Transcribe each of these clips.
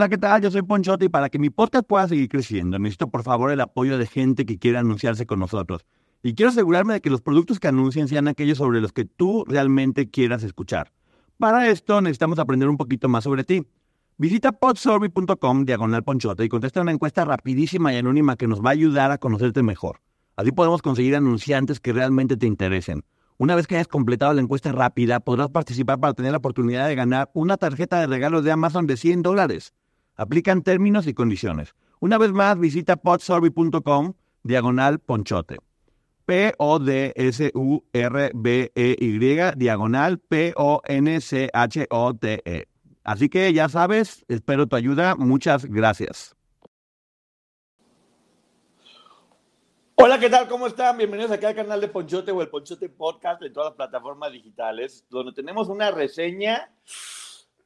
Hola, ¿qué tal? Yo soy Ponchote y para que mi podcast pueda seguir creciendo, necesito por favor el apoyo de gente que quiera anunciarse con nosotros. Y quiero asegurarme de que los productos que anuncien sean aquellos sobre los que tú realmente quieras escuchar. Para esto necesitamos aprender un poquito más sobre ti. Visita podsurvey.com diagonal ponchote y contesta una encuesta rapidísima y anónima que nos va a ayudar a conocerte mejor. Así podemos conseguir anunciantes que realmente te interesen. Una vez que hayas completado la encuesta rápida, podrás participar para tener la oportunidad de ganar una tarjeta de regalo de Amazon de 100 dólares. Aplican términos y condiciones. Una vez más, visita podsurvey.com diagonal ponchote. P-O-D-S-U-R-B-E-Y diagonal P-O-N-C-H-O-T-E. Así que ya sabes, espero tu ayuda. Muchas gracias. Hola, ¿qué tal? ¿Cómo están? Bienvenidos aquí al canal de Ponchote o el Ponchote Podcast de todas las plataformas digitales, donde tenemos una reseña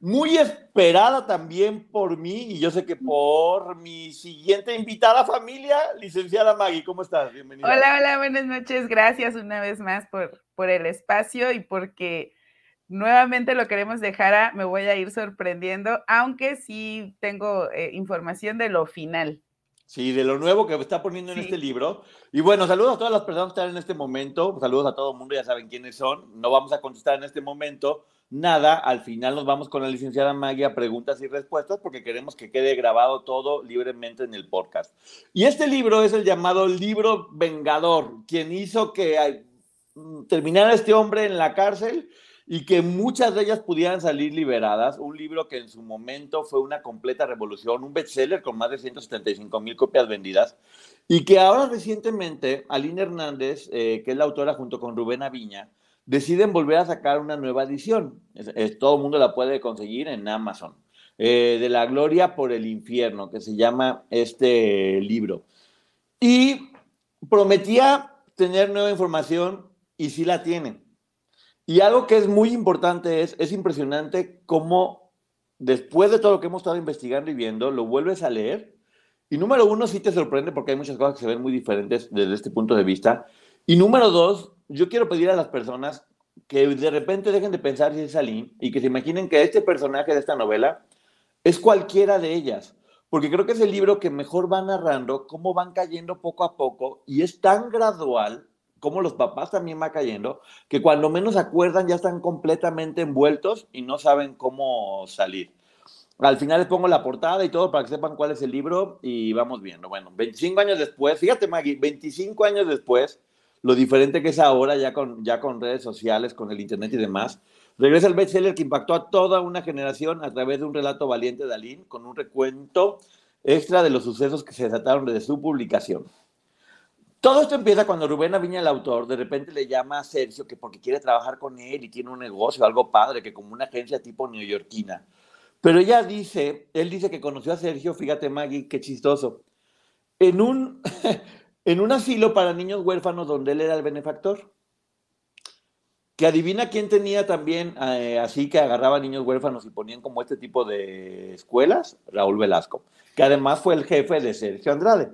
muy esperada también por mí y yo sé que por mi siguiente invitada familia, licenciada Maggie. ¿Cómo estás? Bienvenida. Hola, hola, buenas noches. Gracias una vez más por, por el espacio y porque nuevamente lo queremos dejar a, me voy a ir sorprendiendo, aunque sí tengo eh, información de lo final. Sí, de lo nuevo que está poniendo en este libro. Y bueno, saludos a todas las personas que están en este momento. Saludos a todo el mundo, ya saben quiénes son. No vamos a contestar en este momento nada. Al final nos vamos con la licenciada Maggie a preguntas y respuestas porque queremos que quede grabado todo libremente en el podcast. Y este libro es el llamado libro Vengador, quien hizo que terminara este hombre en la cárcel y que muchas de ellas pudieran salir liberadas. Un libro que en su momento fue una completa revolución, un bestseller con más de 175 mil copias vendidas y que ahora recientemente Aline Hernández, eh, que es la autora junto con Rubén Aviña, deciden volver a sacar una nueva edición. todo el mundo la puede conseguir en Amazon. Eh, de la gloria por el infierno, que se llama este libro. Y prometía tener nueva información y sí la tiene. Y algo que es muy importante es, es impresionante cómo después de todo lo que hemos estado investigando y viendo, lo vuelves a leer. Y número uno, sí te sorprende porque hay muchas cosas que se ven muy diferentes desde este punto de vista. Y número dos, yo quiero pedir a las personas que de repente dejen de pensar si es Aline y que se imaginen que este personaje de esta novela es cualquiera de ellas. Porque creo que es el libro que mejor va narrando cómo van cayendo poco a poco y es tan gradual como los papás también va cayendo, que cuando menos acuerdan ya están completamente envueltos y no saben cómo salir. Al final les pongo la portada y todo para que sepan cuál es el libro y vamos viendo. Bueno, 25 años después, fíjate Maggie, 25 años después, lo diferente que es ahora ya con, ya con redes sociales, con el internet y demás, regresa el bestseller que impactó a toda una generación a través de un relato valiente de Aline con un recuento extra de los sucesos que se desataron desde su publicación. Todo esto empieza cuando Rubén Aviña, el autor, de repente le llama a Sergio que porque quiere trabajar con él y tiene un negocio, algo padre, que como una agencia tipo neoyorquina. Pero ella dice, él dice que conoció a Sergio, fíjate Maggie, qué chistoso, en un, en un asilo para niños huérfanos donde él era el benefactor. Que adivina quién tenía también eh, así que agarraba niños huérfanos y ponían como este tipo de escuelas, Raúl Velasco, que además fue el jefe de Sergio Andrade.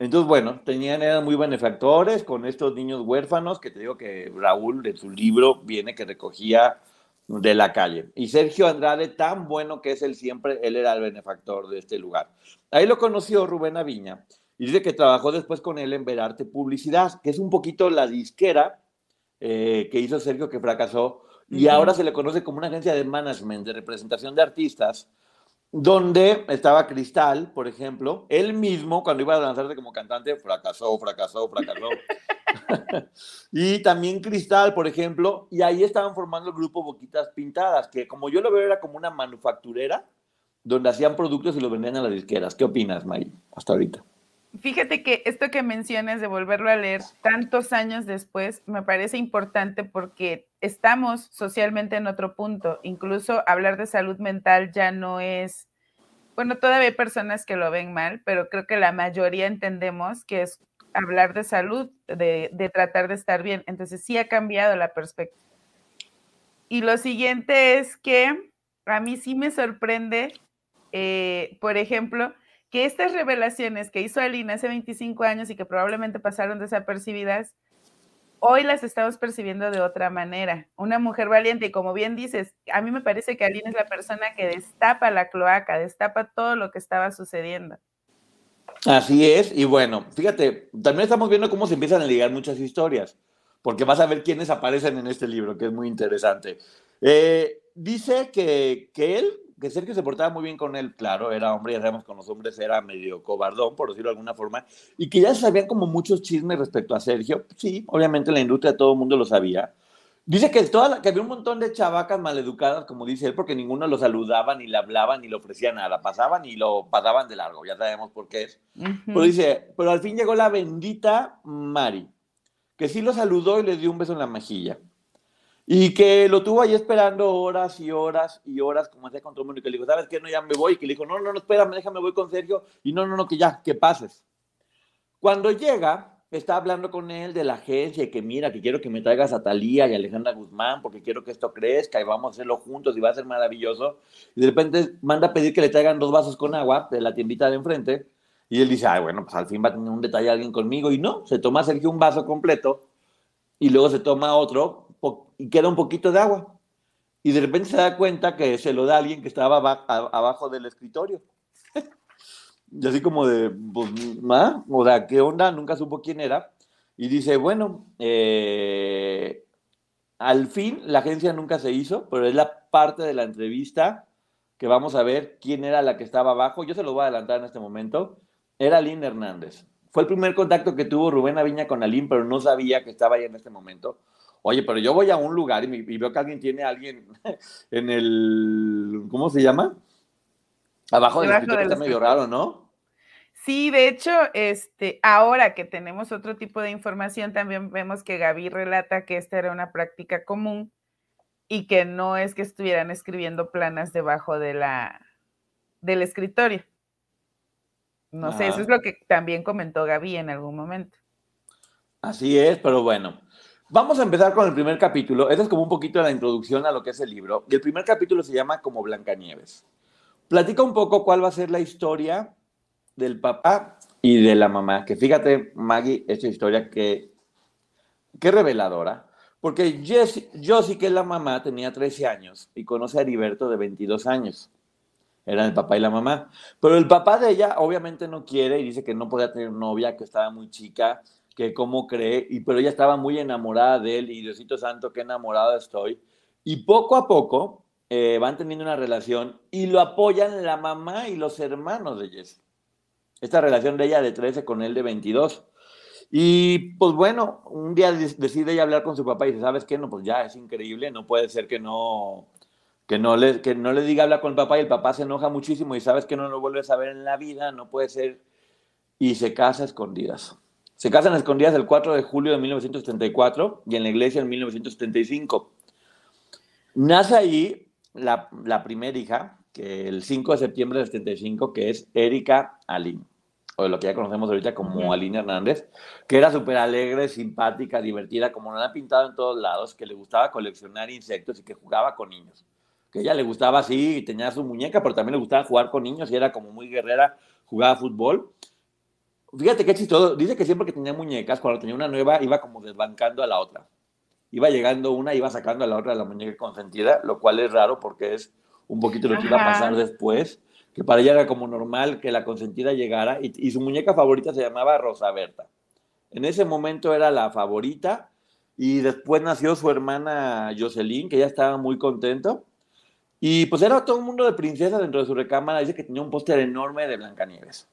Entonces, bueno, tenían, eran muy benefactores con estos niños huérfanos, que te digo que Raúl de su libro viene que recogía de la calle. Y Sergio Andrade, tan bueno que es él siempre, él era el benefactor de este lugar. Ahí lo conoció Rubén Aviña y dice que trabajó después con él en Verarte Publicidad, que es un poquito la disquera eh, que hizo Sergio que fracasó y ahora se le conoce como una agencia de management, de representación de artistas, donde estaba Cristal, por ejemplo, él mismo cuando iba a lanzarse como cantante fracasó, fracasó, fracasó. y también Cristal, por ejemplo, y ahí estaban formando el grupo Boquitas Pintadas, que como yo lo veo era como una manufacturera donde hacían productos y los vendían a las disqueras. ¿Qué opinas, May, hasta ahorita? Fíjate que esto que mencionas de volverlo a leer tantos años después me parece importante porque estamos socialmente en otro punto. Incluso hablar de salud mental ya no es, bueno, todavía hay personas que lo ven mal, pero creo que la mayoría entendemos que es hablar de salud, de, tratar de estar bien. Entonces sí ha cambiado la perspectiva. Y lo siguiente es que a mí sí me sorprende, eh, por ejemplo, que estas revelaciones que hizo Alina hace 25 años y que probablemente pasaron desapercibidas, hoy las estamos percibiendo de otra manera. Una mujer valiente, y como bien dices, a mí me parece que Aline es la persona que destapa la cloaca, destapa todo lo que estaba sucediendo. Así es, y bueno, fíjate, también estamos viendo cómo se empiezan a ligar muchas historias, porque vas a ver quiénes aparecen en este libro, que es muy interesante. Eh, dice que, que él, que Sergio se portaba muy bien con él, claro, era hombre, ya sabemos con los hombres era medio cobardón, por decirlo de alguna forma, y que ya sabían como muchos chismes respecto a Sergio. Sí, obviamente la industria todo el mundo lo sabía. Dice que, toda que había un montón de chavacas maleducadas, como dice él, porque ninguno lo saludaba, ni le hablaba, ni le ofrecía nada. Pasaban y lo pasaban de largo, ya sabemos por qué es. Pero dice, pero al fin llegó la bendita Mari, que sí lo saludó y le dio un beso en la mejilla. Y que lo tuvo ahí esperando horas y horas y horas, como hacía con todo mundo, y que le dijo, ¿sabes qué? No, ya me voy. Y que le dijo, no, no, no, espérame, déjame, voy con Sergio. Y no, no, no, que ya, que pases. Cuando llega, está hablando con él de la agencia y que mira, que quiero que me traigas a Talía y a Alejandra Guzmán porque quiero que esto crezca y vamos a hacerlo juntos y va a ser maravilloso. Y de repente manda a pedir que le traigan dos vasos con agua de la tiendita de enfrente. Y él dice, ay, bueno, pues al fin va a tener un detalle alguien conmigo. Y no, se toma Sergio un vaso completo y luego se toma otro y queda un poquito de agua. Y de repente se da cuenta que se lo da alguien que estaba abajo del escritorio. y así como de, pues, O sea, ¿qué onda? Nunca supo quién era. Y dice, bueno, eh, al fin la agencia nunca se hizo, pero es la parte de la entrevista que vamos a ver quién era la que estaba abajo. Yo se lo voy a adelantar en este momento. Era Aline Hernández. Fue el primer contacto que tuvo Rubén Aviña con Aline, pero no sabía que estaba ahí en este momento. Oye, pero yo voy a un lugar y, veo que alguien tiene a alguien en el, ¿cómo se llama? Abajo del escritorio, está medio raro, ¿no? Sí, de hecho, este, ahora que tenemos otro tipo de información, también vemos que Gaby relata que esta era una práctica común y que no es que estuvieran escribiendo planas debajo de la, del escritorio. No sé, eso es lo que también comentó Gaby en algún momento. Así es, pero bueno, Vamos a empezar con el primer capítulo. Esa es como un poquito la introducción a lo que es el libro. Y el primer capítulo se llama como Blancanieves. Platica un poco cuál va a ser la historia del papá y de la mamá. Que fíjate, Maggie, esta historia que, qué reveladora. Porque Josie, que es la mamá, tenía 13 años y conoce a Heriberto de 22 años. Eran el papá y la mamá. Pero el papá de ella obviamente no quiere y dice que no podía tener novia, que estaba muy chica que cómo cree, y, pero ella estaba muy enamorada de él, y Diosito Santo, qué enamorada estoy. Y poco a poco eh, van teniendo una relación y lo apoyan la mamá y los hermanos de Jesse. Esta relación de ella de 13 con él de 22. Y pues bueno, un día decide ella hablar con su papá y dice, ¿sabes qué? No, pues ya es increíble, no puede ser que no, que no le, que no le diga hablar con el papá y el papá se enoja muchísimo y sabes que no lo vuelves a ver en la vida, no puede ser. Y se casa escondidas. Se casan escondidas el 4 de julio de 1974 y en la iglesia en 1975. Nace ahí la, primera hija, que el 5 de septiembre del 75, que es Erika Aline, o lo que ya conocemos ahorita como Aline Hernández, que era súper alegre, simpática, divertida, como la han pintado en todos lados, que le gustaba coleccionar insectos y que jugaba con niños. Que ella le gustaba así, y tenía su muñeca, pero también le gustaba jugar con niños y era como muy guerrera, jugaba fútbol. Fíjate qué chistoso. Dice que siempre que tenía muñecas, cuando tenía una nueva, iba como desbancando a la otra. Iba llegando una, iba sacando a la otra de la muñeca consentida, lo cual es raro porque es un poquito lo que iba a pasar después. Que para ella era como normal que la consentida llegara y, su muñeca favorita se llamaba Rosa Berta. En ese momento era la favorita y después nació su hermana Jocelyn, que ya estaba muy contento. Y pues era todo un mundo de princesa dentro de su recámara. Dice que tenía un póster enorme de Blancanieves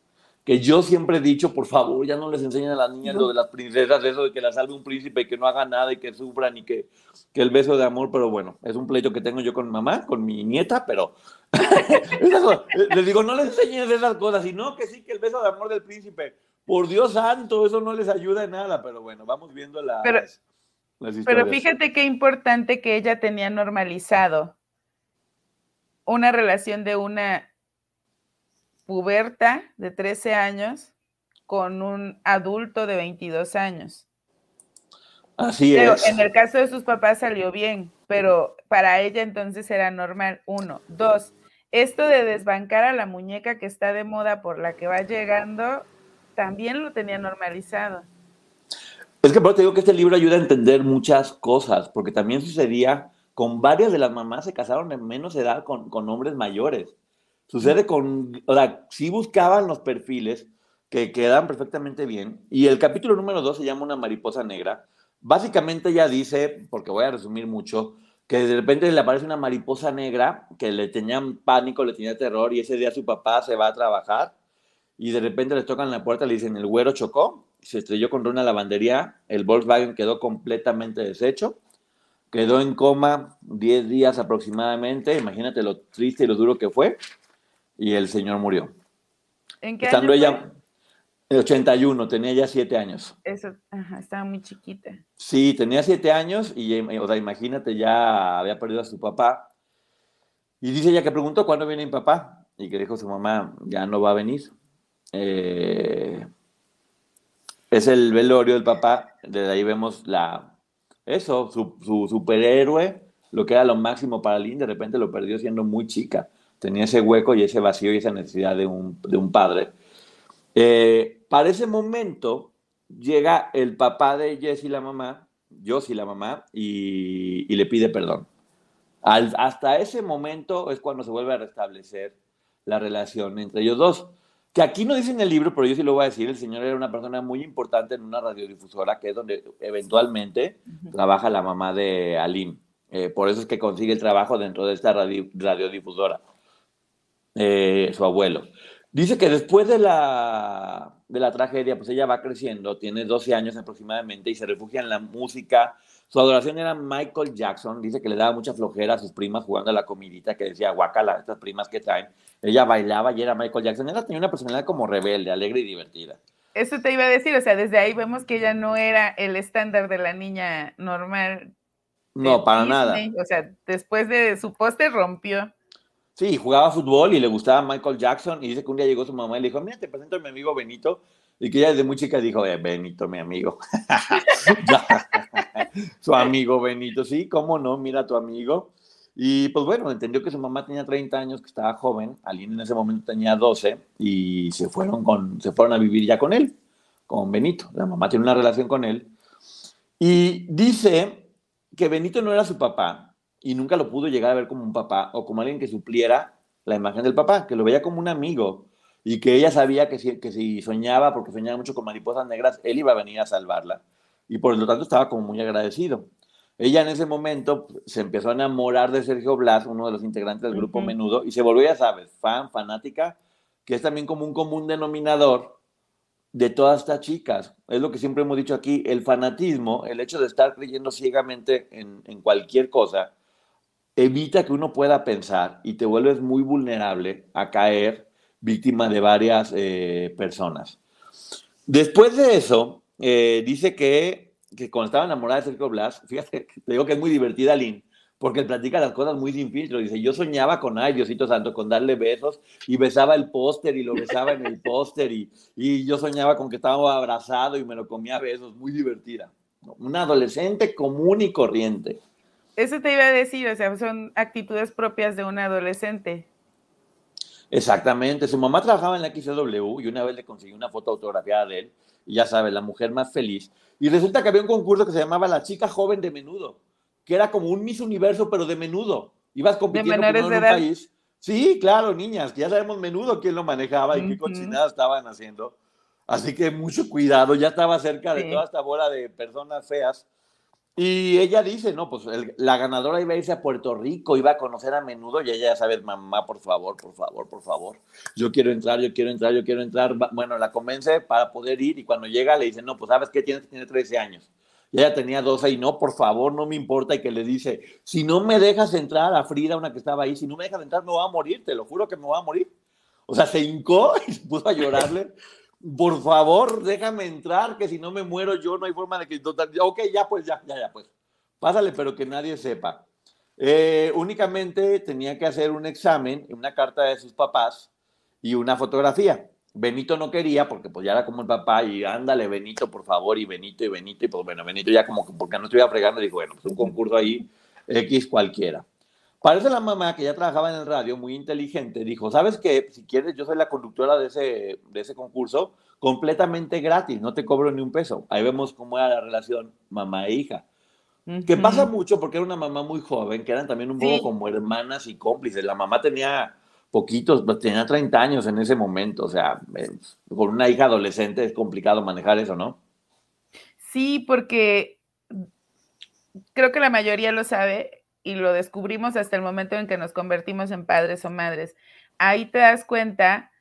que yo siempre he dicho, por favor, ya no les enseñen a las niñas lo de las princesas, eso de que la salve un príncipe y que no haga nada y que sufran y que, que el beso de amor, pero bueno, es un pleito que tengo yo con mi mamá, con mi nieta, pero les digo, no les enseñen esas cosas, sino que sí, que el beso de amor del príncipe, por Dios santo, eso no les ayuda en nada, pero bueno, vamos viendo las, pero, Pero fíjate qué importante que ella tenía normalizado una relación de una puberta de 13 años con un adulto de 22 años. Así es. En el caso de sus papás salió bien, pero para ella entonces era normal. Uno. Dos, esto de desbancar a la muñeca que está de moda por la que va llegando, también lo tenía normalizado. Es que por te digo que este libro ayuda a entender muchas cosas, porque también sucedía con varias de las mamás se casaron en menos edad con, con hombres mayores. Sucede con, o sea, sí buscaban los perfiles que quedan perfectamente bien. Y el capítulo número dos se llama Una mariposa negra. Básicamente ya dice, porque voy a resumir mucho, que de repente le aparece una mariposa negra que le tenían pánico, le tenía terror y ese día su papá se va a trabajar y de repente le tocan la puerta, le dicen, el güero chocó, se estrelló contra una lavandería, el Volkswagen quedó completamente deshecho, quedó en coma 10 días aproximadamente, imagínate lo triste y lo duro que fue, y el señor murió. ¿En qué Estando año ella, en 81, tenía ya 7 años. Eso, ajá, estaba muy chiquita. Sí, tenía 7 años y, o sea, imagínate, ya había perdido a su papá. Y dice ella que preguntó cuándo viene mi papá y que dijo su mamá, ya no va a venir. Eh, es el velorio del papá, desde ahí vemos la, eso, su, su, superhéroe, lo que era lo máximo para Lynn, de repente lo perdió siendo muy chica tenía ese hueco y ese vacío y esa necesidad de un, de un padre. Eh, para ese momento llega el papá de Jessie, la mamá, Josie, la mamá, y, y le pide perdón. Al, hasta ese momento es cuando se vuelve a restablecer la relación entre ellos dos. Que aquí no dice en el libro, pero yo sí lo voy a decir, el señor era una persona muy importante en una radiodifusora, que es donde eventualmente trabaja la mamá de Alim. Eh, por eso es que consigue el trabajo dentro de esta radiodifusora. Eh, su abuelo. Dice que después de la, de la tragedia, pues ella va creciendo, tiene 12 años aproximadamente y se refugia en la música. Su adoración era Michael Jackson. Dice que le daba mucha flojera a sus primas jugando a la comidita que decía guacala, estas primas que traen. Ella bailaba y era Michael Jackson. Ella tenía una personalidad como rebelde, alegre y divertida. Eso te iba a decir, o sea, desde ahí vemos que ella no era el estándar de la niña normal. No, para nada. O sea, después de su póster rompió. Sí, jugaba fútbol y le gustaba Michael Jackson y dice que un día llegó su mamá y le dijo, mira, te presento a mi amigo Benito. Y que ella desde muy chica dijo, eh, Benito, mi amigo. su amigo Benito, sí, cómo no, mira a tu amigo. Y pues bueno, entendió que su mamá tenía 30 años, que estaba joven, Aline en ese momento tenía 12 y se fueron, con, se fueron a vivir ya con él, con Benito. La mamá tiene una relación con él. Y dice que Benito no era su papá, y nunca lo pudo llegar a ver como un papá o como alguien que supliera la imagen del papá, que lo veía como un amigo y que ella sabía que si, que si soñaba, porque soñaba mucho con mariposas negras, él iba a venir a salvarla y por lo tanto estaba como muy agradecido. Ella en ese momento se empezó a enamorar de Sergio Blas, uno de los integrantes del grupo Menudo, y se volvió, ya sabes, fan, fanática, que es también como un común denominador de todas estas chicas. Es lo que siempre hemos dicho aquí, el fanatismo, el hecho de estar creyendo ciegamente en, en cualquier cosa, evita que uno pueda pensar y te vuelves muy vulnerable a caer víctima de varias eh, personas. Después de eso, eh, dice que, que, cuando estaba enamorada de Sergio Blas, fíjate, te digo que es muy divertida, Lynn, porque platica las cosas muy sin filtro. Dice, yo soñaba con, ay, Diosito Santo, con darle besos y besaba el póster y lo besaba en el póster y, y yo soñaba con que estaba abrazado y me lo comía a besos, muy divertida. Una adolescente común y corriente. Eso te iba a decir, o sea, son actitudes propias de un adolescente. Exactamente. Su mamá trabajaba en la XW y una vez le conseguí una foto autografiada de él. Y ya sabes, la mujer más feliz. Y resulta que había un concurso que se llamaba La Chica Joven de Menudo, que era como un Miss Universo, pero de menudo. Ibas compitiendo con un país. Sí, claro, niñas, que ya sabemos menudo quién lo manejaba y qué cochinadas estaban haciendo. Así que mucho cuidado, ya estaba cerca de toda esta bola de personas feas y ella dice, no, pues la ganadora iba a irse a Puerto Rico, iba a conocer a menudo y ella ya sabe, mamá, por favor, por favor, por favor, yo quiero entrar, yo quiero entrar, yo quiero entrar. Bueno, la convence para poder ir y cuando llega le dice, no, pues sabes que tienes que tener 13 años. Y ella tenía 12 y no, por favor, no me importa. Y que le dice, si no me dejas entrar a Frida, una que estaba ahí, si no me dejas entrar, me voy a morir, te lo juro que me voy a morir. O sea, se hincó y se puso a llorarle por favor, déjame entrar, que si no me muero yo, no hay forma de que... Ok, ya pues, ya, ya, ya, pues. Pásale, pero que nadie sepa. Eh, únicamente tenía que hacer un examen, una carta de sus papás y una fotografía. Benito no quería porque pues ya era como el papá y ándale Benito por favor y Benito y Benito y pues bueno, Benito ya como que porque no estuviera fregando dijo, bueno, pues un concurso ahí X cualquiera. Parece la mamá que ya trabajaba en el radio, muy inteligente, dijo, ¿sabes qué? Si quieres, yo soy la conductora de ese, de ese concurso, completamente gratis, no te cobro ni un peso. Ahí vemos cómo era la relación mamá e hija. Que pasa mucho porque era una mamá muy joven, que eran también un poco como hermanas y cómplices. La mamá tenía poquitos, pues, tenía 30 años en ese momento, o sea, eh, con una hija adolescente es complicado manejar eso, ¿no? Sí, porque creo que la mayoría lo sabe y lo descubrimos hasta el momento en que nos convertimos en padres o madres. Ahí te das cuenta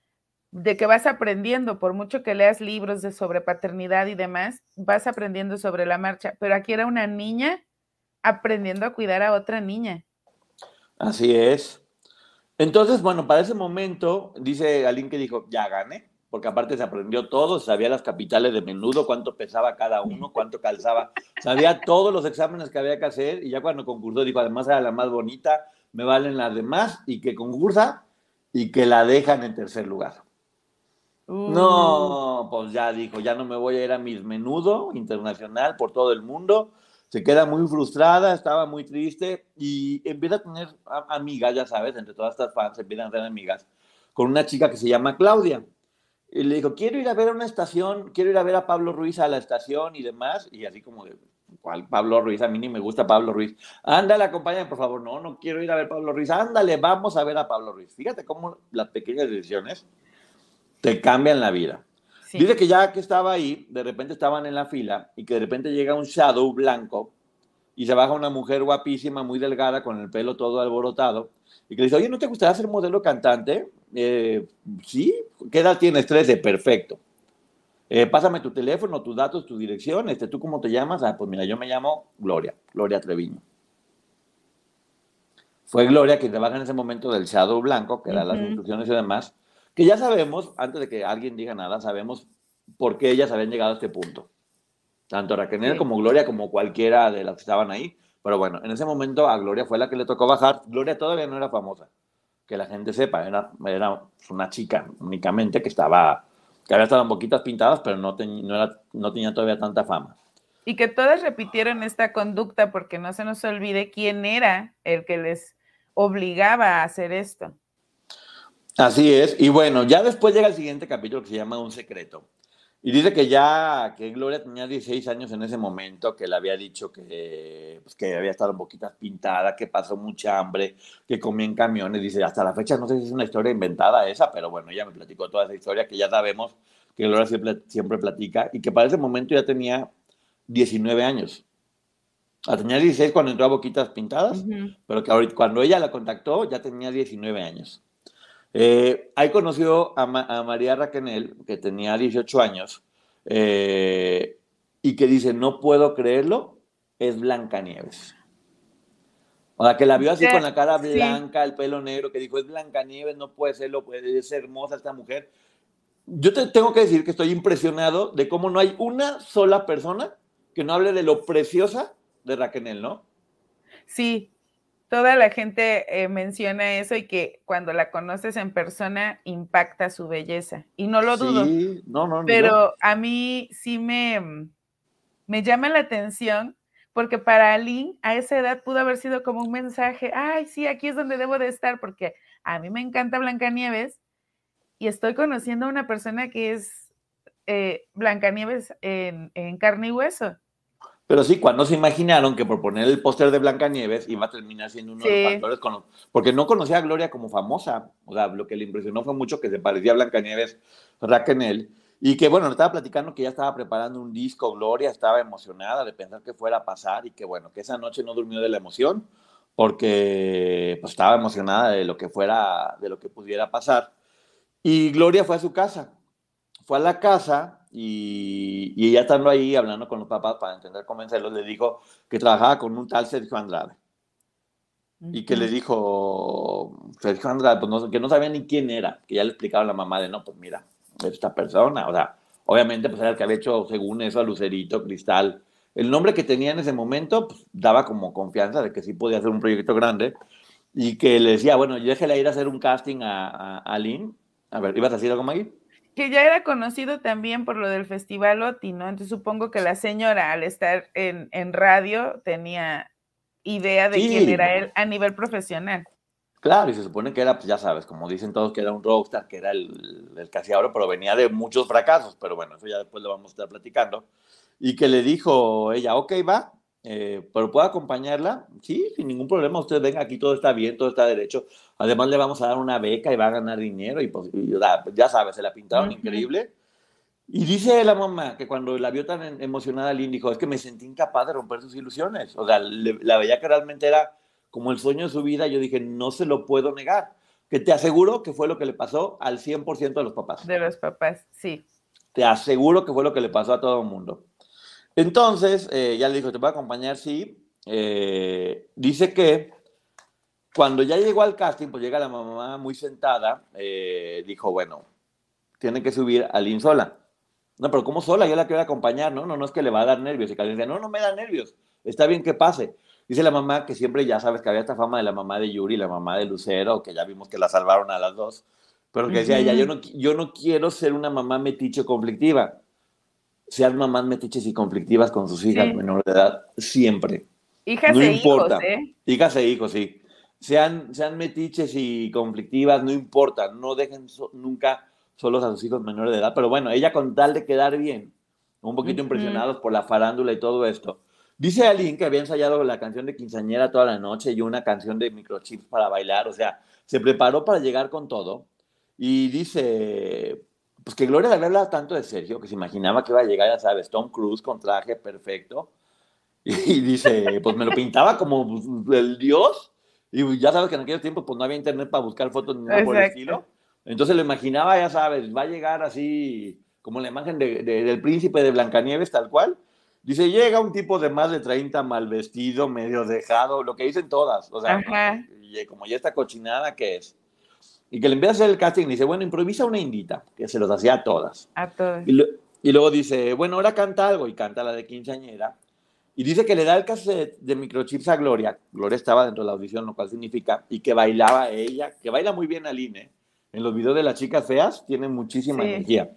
de que vas aprendiendo, por mucho que leas libros de sobre paternidad y demás, vas aprendiendo sobre la marcha. Pero aquí era una niña aprendiendo a cuidar a otra niña. Así es. Entonces, bueno, para ese momento, dice alguien que dijo, ya gané, porque aparte se aprendió todo, sabía las capitales de menudo, cuánto pesaba cada uno, cuánto calzaba, sabía todos los exámenes que había que hacer y ya cuando concursó dijo, además era la más bonita, me valen las demás y que concursa y que la dejan en tercer lugar. No, uh. pues ya dijo, ya no me voy a ir a mis menudo internacional por todo el mundo. Se queda muy frustrada, estaba muy triste y empieza a tener amigas, ya sabes, entre todas estas fans empiezan a tener amigas, con una chica que se llama Claudia. Y le dijo, quiero ir a ver a una estación, quiero ir a ver a Pablo Ruiz a la estación y demás. Y así como de, ¿cuál Pablo Ruiz? A mí ni me gusta Pablo Ruiz. Ándale, acompáñame, por favor. No, no quiero ir a ver a Pablo Ruiz. Ándale, vamos a ver a Pablo Ruiz. Fíjate cómo las pequeñas decisiones te cambian la vida. Dice que ya que estaba ahí, de repente estaban en la fila y que de repente llega un shadow blanco y se baja una mujer guapísima, muy delgada, con el pelo todo alborotado, y que le dice, oye, ¿no te gustaría ser modelo cantante? Eh, sí, ¿qué edad tienes? 13, perfecto. Eh, pásame tu teléfono, tus datos, tu dirección, este, ¿tú cómo te llamas? Ah, pues mira, yo me llamo Gloria, Gloria Treviño. Fue Gloria quien trabaja en ese momento del shadow blanco, que da las instrucciones y demás, que ya sabemos, antes de que alguien diga nada, sabemos por qué ellas habían llegado a este punto. Tanto Raquel como Gloria, como cualquiera de las que estaban ahí. Pero bueno, en ese momento a Gloria fue la que le tocó bajar. Gloria todavía no era famosa, que la gente sepa, era, era una chica únicamente que estaba, que había estado en boquitas pintadas, pero no, no, era, no tenía todavía tanta fama. Y que todas repitieron esta conducta porque no se nos olvide quién era el que les obligaba a hacer esto. Así es. Y bueno, ya después llega el siguiente capítulo que se llama Un secreto. Y dice que ya, que Gloria tenía 16 años en ese momento, que le había dicho que, pues, que había estado en boquitas pintadas, que pasó mucha hambre, que comía en camiones. Dice, hasta la fecha no sé si es una historia inventada esa, pero bueno, ya me platicó toda esa historia que ya sabemos que Gloria siempre, siempre platica y que para ese momento ya tenía 19 años. Ah, tenía 16 cuando entró a Boquitas Pintadas, pero que ahorita, cuando ella la contactó ya tenía 19 años. Eh, ahí conoció a, María Raquenel, que tenía 18 años, eh, y que dice, no puedo creerlo, es Blancanieves. O sea, que la vio así con la cara blanca, el pelo negro, que dijo, es Blancanieves, no puede serlo, puede ser hermosa esta mujer. Yo te tengo que decir que estoy impresionado de cómo no hay una sola persona que no hable de lo preciosa de Raquenel, ¿no? Sí, toda la gente eh, menciona eso y que cuando la conoces en persona impacta su belleza. Y no lo dudo. Sí, no, no, pero a mí sí me, mm, me llama la atención porque para Aline a esa edad pudo haber sido como un mensaje, ay, sí, aquí es donde debo de estar porque a mí me encanta Blancanieves y estoy conociendo a una persona que es eh, Blancanieves en, en carne y hueso. Pero sí, cuando se imaginaron que por poner el póster de Blancanieves iba a terminar siendo uno de los factores, con, porque no conocía a Gloria como famosa. O sea, lo que le impresionó fue mucho que se parecía a Blancanieves Raquel. Y que bueno, estaba platicando que ya estaba preparando un disco, Gloria estaba emocionada de pensar que fuera a pasar y que bueno, que esa noche no durmió de la emoción porque pues, estaba emocionada de lo que fuera, de lo que pudiera pasar. Y Gloria fue a su casa. Fue a la casa y, y, ella estando ahí hablando con los papás para intentar convencerlos, le dijo que trabajaba con un tal Sergio Andrade. Y que le dijo, Sergio Andrade, pues no, que no sabía ni quién era, que ya le explicaba a la mamá de, no, pues mira, esta persona, o sea, obviamente pues era el que había hecho, según eso, a Lucerito, Cristal. El nombre que tenía en ese momento pues, daba como confianza de que sí podía hacer un proyecto grande y que le decía, bueno, déjale ir a hacer un casting a, a, a Lynn. A ver, ¿ibas a decir algo, Maggie? Que ya era conocido también por lo del Festival OTI, ¿no? Entonces supongo que la señora al estar en, radio tenía idea de quién era él a nivel profesional. Claro, y se supone que era, pues ya sabes, como dicen todos, que era un rockstar, que era el, el casi ahora, pero venía de muchos fracasos, pero bueno, eso ya después lo vamos a estar platicando. Y que le dijo ella, ok, va, eh, pero puedo acompañarla, sí, sin ningún problema, usted venga aquí, todo está bien, todo está derecho. Además le vamos a dar una beca y va a ganar dinero y, pues, ya sabes, se la pintaron increíble. Y dice la mamá que cuando la vio tan emocionada, Lynn dijo, es que me sentí incapaz de romper sus ilusiones. O sea, la veía que realmente era como el sueño de su vida. Yo dije, no se lo puedo negar. Que te aseguro que fue lo que le pasó al 100% de los papás. De los papás, sí. Te aseguro que fue lo que le pasó a todo el mundo. Entonces, eh, ya le dijo, te voy a acompañar, sí. Eh, dice que cuando ya llegó al casting, pues llega la mamá muy sentada, eh, dijo, bueno, tiene que subir a Lynn sola. No, pero ¿cómo sola? Yo la quiero acompañar, ¿no? No, no es que le va a dar nervios. Y Karen dice, no, no me da nervios. Está bien que pase. Dice la mamá que siempre ya sabes que había esta fama de la mamá de Yuri, la mamá de Lucero, que ya vimos que la salvaron a las dos. Pero que decía ella, yo no, yo no quiero ser una mamá metiche conflictiva. Sean mamás metiches y conflictivas con sus hijas menores de edad, siempre. Hijas no e importa. hijos, ¿eh? Hijas e hijos, sí. Sean, sean metiches y conflictivas, no importa. No dejen nunca solos a sus hijos menores de edad, pero bueno, ella con tal de quedar bien, un poquito impresionados por la farándula y todo esto. Dice Aline que había ensayado la canción de quinceañera toda la noche y una canción de microchips para bailar, o sea, se preparó para llegar con todo y dice, pues que Gloria le habla tanto de Sergio que se imaginaba que iba a llegar, ya sabes, Tom Cruise con traje perfecto y dice, pues me lo pintaba como pues, el dios y ya sabes que en aquellos tiempos pues no había internet para buscar fotos ni nada por el estilo. Entonces lo imaginaba, ya sabes, va a llegar así como la imagen de, del príncipe de Blancanieves, tal cual. Dice, llega un tipo de más de 30 mal vestido, medio dejado, lo que dicen todas. O sea, como ya está cochinada, ¿qué es? Y que le empieza a hacer el casting y dice, bueno, improvisa una indita, que se los hacía a todas. A todas. Y, y, luego dice, bueno, ahora canta algo, y canta la de quinceañera. Y dice que le da el cassette de microchips a Gloria. Gloria estaba dentro de la audición, lo cual significa, y que bailaba ella, que baila muy bien Aline, en los videos de las chicas feas tienen muchísima energía.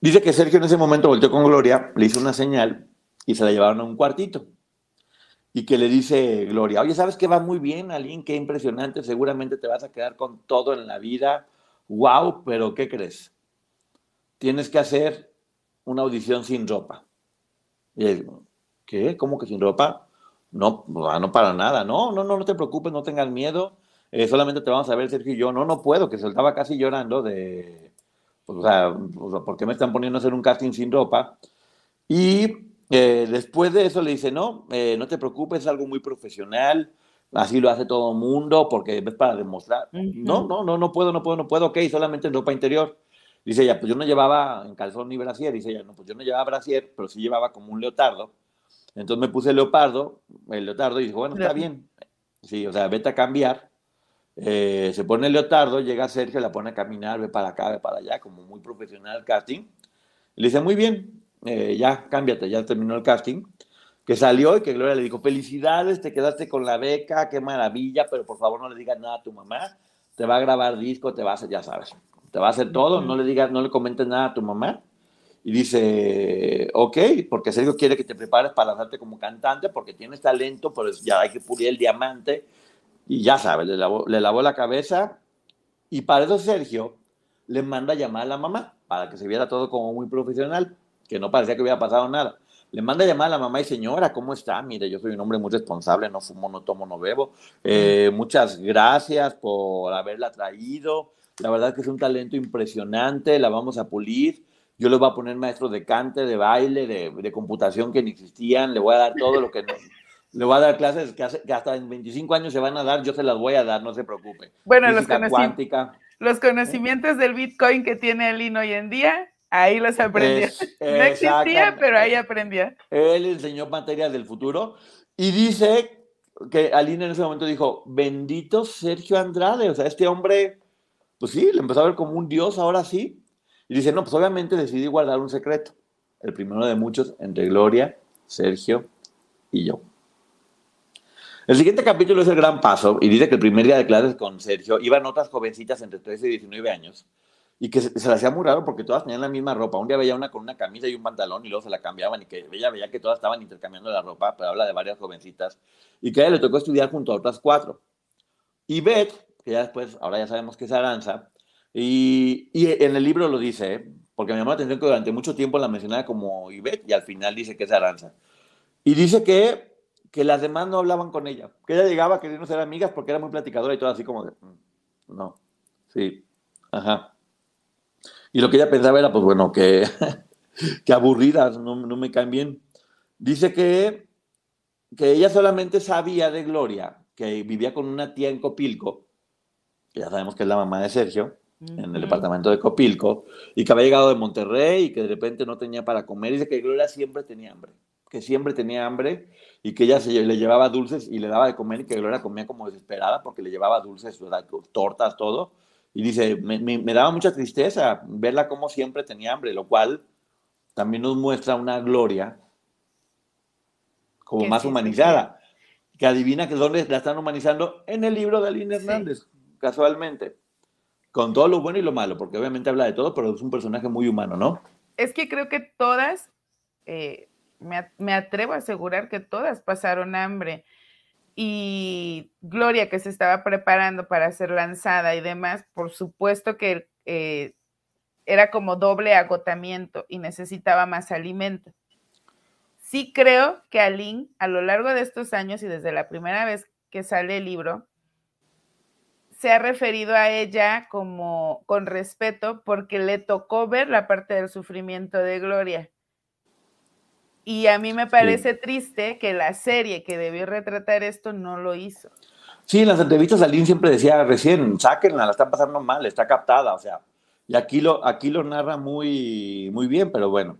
Dice que Sergio en ese momento volteó con Gloria, le hizo una señal y se la llevaron a un cuartito. Y que le dice Gloria, oye, ¿sabes qué va muy bien, Aline? Qué impresionante, seguramente te vas a quedar con todo en la vida. Wow, pero ¿qué crees? Tienes que hacer una audición sin ropa. Y él, ¿qué? ¿Cómo que sin ropa? No, no para nada. No, no, no, no te preocupes, no tengas miedo. Eh, solamente te vamos a ver Sergio y yo, no, no puedo, que se estaba casi llorando de, pues, o sea, ¿por qué me están poniendo a hacer un casting sin ropa? Y eh, después de eso le dice, no, eh, no te preocupes, es algo muy profesional, así lo hace todo el mundo, porque es para demostrar. No, no, no, no puedo, no puedo, no puedo, ok, solamente en ropa interior. Dice ella, pues yo no llevaba en calzón ni brasier, dice ella, no, pues yo no llevaba brasier, pero sí llevaba como un leotardo. Entonces me puse el leopardo, el leotardo, y dijo, bueno, está bien. Sí, o sea, vete a cambiar eh, se pone el leotardo, llega Sergio, la pone a caminar, ve para acá, ve para allá, como muy profesional el casting. le dice, muy bien, eh, ya cámbiate, ya terminó el casting. Que salió y que Gloria le dijo, felicidades, te quedaste con la beca, qué maravilla, pero por favor no le digas nada a tu mamá, te va a grabar disco, te va a hacer, ya sabes, te va a hacer todo, no le digas, no le comentes nada a tu mamá. Y dice, ok, porque Sergio quiere que te prepares para lanzarte como cantante, porque tienes talento, pero ya hay que pulir el diamante y ya sabes, le lavó, le lavó la cabeza y para eso Sergio le manda a llamar a la mamá para que se viera todo como muy profesional, que no parecía que hubiera pasado nada. Le manda a llamar a la mamá y señora, ¿cómo está? Mire, yo soy un hombre muy responsable, no fumo, no tomo, no bebo. Eh, muchas gracias por haberla traído. La verdad que es un talento impresionante, la vamos a pulir. Yo le voy a poner maestros de cante, de baile, de, de computación que ni existían. Le voy a dar todo lo que no, le voy a dar clases que, hasta en 25 años se van a dar, yo se las voy a dar, no se preocupe. Bueno, los, los, conocimientos del Bitcoin que tiene Aline hoy en día, ahí los aprendió. no existía, pero ahí aprendió. Él enseñó materias del futuro y dice que Aline en ese momento dijo, bendito Sergio Andrade, o sea, este hombre, pues sí, le empezó a ver como un dios, ahora sí. Y dice, no, pues obviamente decidí guardar un secreto, el primero de muchos, entre Gloria, Sergio y yo. El siguiente capítulo es el gran paso y dice que el primer día de clases con Sergio iban otras jovencitas entre 13 y 19 años y que se, le hacía muy raro porque todas tenían la misma ropa. Un día veía una con una camisa y un pantalón y luego se la cambiaban y que ella veía que todas estaban intercambiando la ropa, pero habla de varias jovencitas, y que a ella le tocó estudiar junto a otras cuatro. Y Beth, que ya después, ahora ya sabemos que es Aranza, y, y en el libro lo dice, ¿eh? porque me llamó la atención que durante mucho tiempo la mencionaba como Ivette y al final dice que es Aranza. Y dice que, que las demás no hablaban con ella, que ella llegaba queriendo ser amigas porque era muy platicadora y todo así como de, mm, no, sí, ajá. Y lo que ella pensaba era, pues bueno, que, que aburridas, no, no, me caen bien. Dice que, que ella solamente sabía de Gloria, que vivía con una tía en Copilco, que ya sabemos que es la mamá de Sergio, en el departamento de Copilco, y que había llegado de Monterrey y que de repente no tenía para comer. Dice que Gloria siempre tenía hambre, que siempre tenía hambre y que ella se, le llevaba dulces y le daba de comer y que Gloria comía como desesperada porque le llevaba dulces, tortas, todo y dice, me, me, daba mucha tristeza verla como siempre tenía hambre, lo cual también nos muestra una gloria como más humanizada, que adivina que dónde la están humanizando en el libro de Aline Hernández, casualmente, con todo lo bueno y lo malo, porque obviamente habla de todo, pero es un personaje muy humano, ¿no? Es que creo que todas, eh, me, me atrevo a asegurar que todas pasaron hambre y Gloria que se estaba preparando para ser lanzada y demás, por supuesto que eh, era como doble agotamiento y necesitaba más alimento. Sí creo que Aline, a lo largo de estos años y desde la primera vez que sale el libro, se ha referido a ella como con respeto porque le tocó ver la parte del sufrimiento de Gloria. Y a mí me parece triste que la serie que debió retratar esto no lo hizo. Sí, en las entrevistas Aline siempre decía recién, sáquenla, la están pasando mal, está captada, o sea, y aquí lo, aquí lo narra muy, muy bien, pero bueno.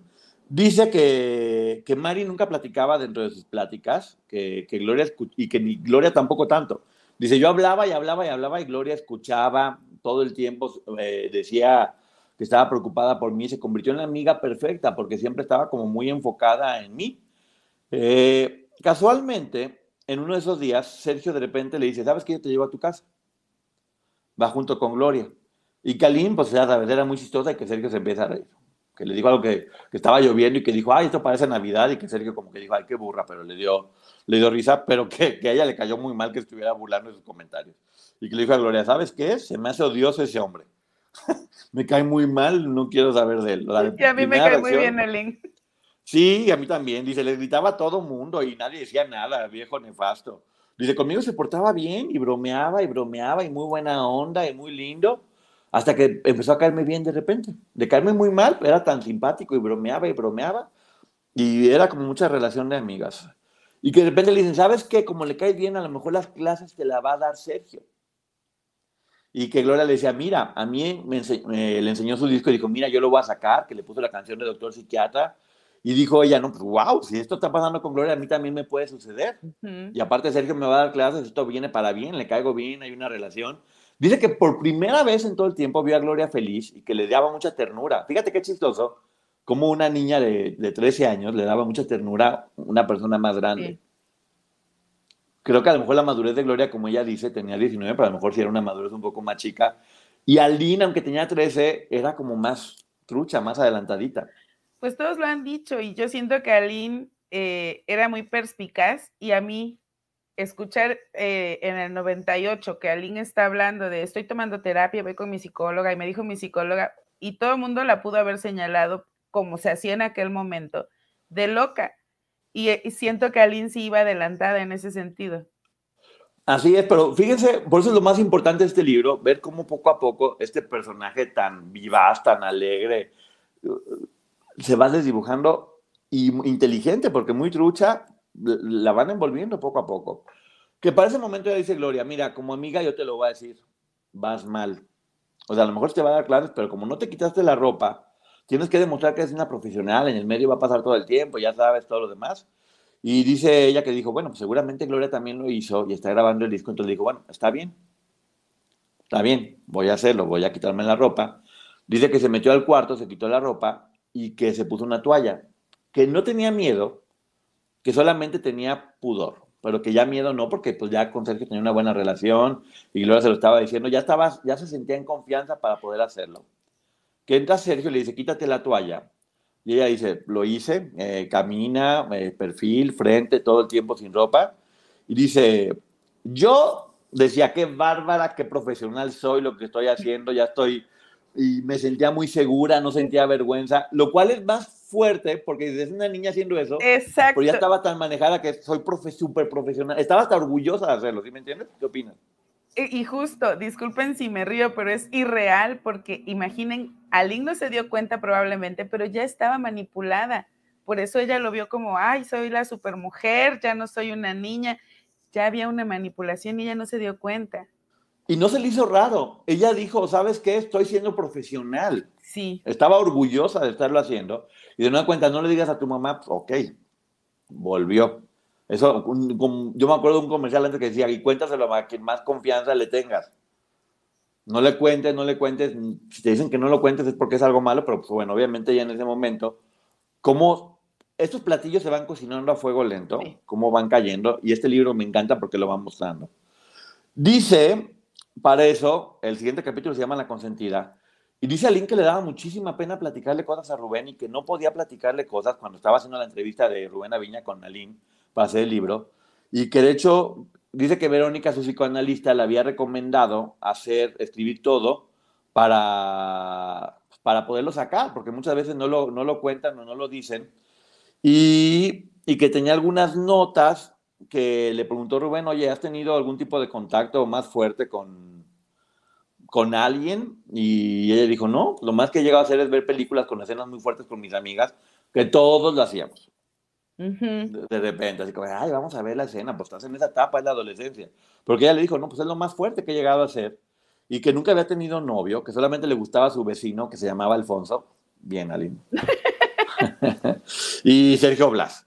Dice que, que Mari nunca platicaba dentro de sus pláticas, que, que Gloria, y que ni Gloria tampoco tanto. Dice, yo hablaba y hablaba y hablaba y Gloria escuchaba todo el tiempo, eh, decía que estaba preocupada por mí, se convirtió en la amiga perfecta porque siempre estaba como muy enfocada en mí. Eh, casualmente, en uno de esos días, Sergio de repente le dice, ¿sabes qué? Yo te llevo a tu casa. Va junto con Gloria. Y Kalim, pues ya sabes, era muy chistosa y que Sergio se empieza a reír. Que le dijo algo que, que, estaba lloviendo y que dijo, ay, esto parece Navidad. Y que Sergio como que dijo, ay, qué burra, pero le dio, le dio risa, pero que, que a ella le cayó muy mal que estuviera burlando de sus comentarios. Y que le dijo a Gloria, ¿sabes qué? Se me hace odioso ese hombre. me cae muy mal, no quiero saber de él. y a mí me cae muy bien el link. Sí, a mí también. Dice, le gritaba a todo mundo y nadie decía nada, viejo nefasto. Dice, conmigo se portaba bien y bromeaba y bromeaba y muy buena onda y muy lindo, hasta que empezó a caerme bien de repente. De caerme muy mal, era tan simpático y bromeaba y bromeaba y era como mucha relación de amigas. Y que de repente le dicen, ¿sabes qué? Como le cae bien, a lo mejor las clases te la va a dar Sergio y que Gloria le decía, mira, a mí me le enseñó su disco y dijo, mira, yo lo voy a sacar, que le puso la canción de Doctor Psiquiatra, y dijo ella, no, pues wow, si esto está pasando con Gloria, a mí también me puede suceder. Y aparte Sergio me va a dar clases, esto viene para bien, le caigo bien, hay una relación. Dice que por primera vez en todo el tiempo vio a Gloria feliz y que le daba mucha ternura. Fíjate qué chistoso, como una niña de, de 13 años le daba mucha ternura a una persona más grande creo que a lo mejor la madurez de Gloria, como ella dice, tenía 19, pero a lo mejor sí era una madurez un poco más chica. Y Aline, aunque tenía 13, era como más trucha, más adelantadita. Pues todos lo han dicho y yo siento que Aline eh, era muy perspicaz y a mí escuchar eh, en el 98 que Aline está hablando de estoy tomando terapia, voy con mi psicóloga y me dijo mi psicóloga y todo el mundo la pudo haber señalado como se hacía en aquel momento, de loca. Eh, y, siento que Aline sí iba adelantada en ese sentido. Así es, pero fíjense, por eso es lo más importante de este libro, ver cómo poco a poco este personaje tan vivaz, tan alegre, uh, se va desdibujando y inteligente, porque muy trucha, la van envolviendo poco a poco. Que para ese momento ya dice Gloria, mira, como amiga yo te lo voy a decir, vas mal. O sea, a lo mejor te va a dar clases, pero como no te quitaste la ropa, tienes que demostrar que eres una profesional, en el medio va a pasar todo el tiempo, ya sabes todo lo demás. Y dice ella que dijo, bueno, pues seguramente Gloria también lo hizo y está grabando el disco, entonces dijo, bueno, está bien, está bien, voy a hacerlo, voy a quitarme la ropa. Dice que se metió al cuarto, se quitó la ropa y que se puso una toalla, que no tenía miedo, que solamente tenía pudor, pero que ya miedo no, porque pues ya con Sergio tenía una buena relación y Gloria se lo estaba diciendo, ya, estaba, ya se sentía en confianza para poder hacerlo. Que entra Sergio y le dice, quítate la toalla. Y ella dice, lo hice, eh, camina, eh, perfil, frente, todo el tiempo sin ropa. Y dice, yo decía, qué bárbara, qué profesional soy, lo que estoy haciendo, ya estoy, y me sentía muy segura, no sentía vergüenza, lo cual es más fuerte porque desde una niña haciendo eso, Exacto. pero ya estaba tan manejada que soy profe súper profesional, estaba hasta orgullosa de hacerlo, ¿sí me entiendes? ¿Qué opinas? Y justo, disculpen si me río, pero es irreal porque imaginen, Aline no se dio cuenta probablemente, pero ya estaba manipulada. Por eso ella lo vio como, ay, soy la supermujer, ya no soy una niña. Ya había una manipulación y ella no se dio cuenta. Y no se le hizo raro. Ella dijo, ¿sabes qué? Estoy siendo profesional. Sí. Estaba orgullosa de estarlo haciendo. Y de una cuenta, no le digas a tu mamá, ok, volvió. Eso, yo me acuerdo de un comercial antes que decía, y cuéntaselo a quien más confianza le tengas. No le cuentes, no le cuentes. Si te dicen que no lo cuentes es porque es algo malo, pero pues bueno, obviamente ya en ese momento, cómo estos platillos se van cocinando a fuego lento, cómo van cayendo, y este libro me encanta porque lo van mostrando. Dice, para eso, el siguiente capítulo se llama La consentida, y dice a Lynn que le daba muchísima pena platicarle cosas a Rubén y que no podía platicarle cosas cuando estaba haciendo la entrevista de Rubén Aviña con Aline hacer el libro. Y que de hecho dice que Verónica, su psicoanalista, le había recomendado hacer, escribir todo para, para poderlo sacar, porque muchas veces no lo, no lo cuentan o no lo dicen. Y, y que tenía algunas notas que le preguntó Rubén, oye, ¿has tenido algún tipo de contacto más fuerte con, con alguien? Y ella dijo, no, lo más que he llegado a hacer es ver películas con escenas muy fuertes con mis amigas, que todos lo hacíamos de, repente, así como, ay, vamos a ver la escena, pues estás en esa etapa, es la adolescencia. Porque ella le dijo, no, pues es lo más fuerte que he llegado a ser. Y que nunca había tenido novio, que solamente le gustaba a su vecino, que se llamaba Alfonso. Bien, Aline. y Sergio Blas.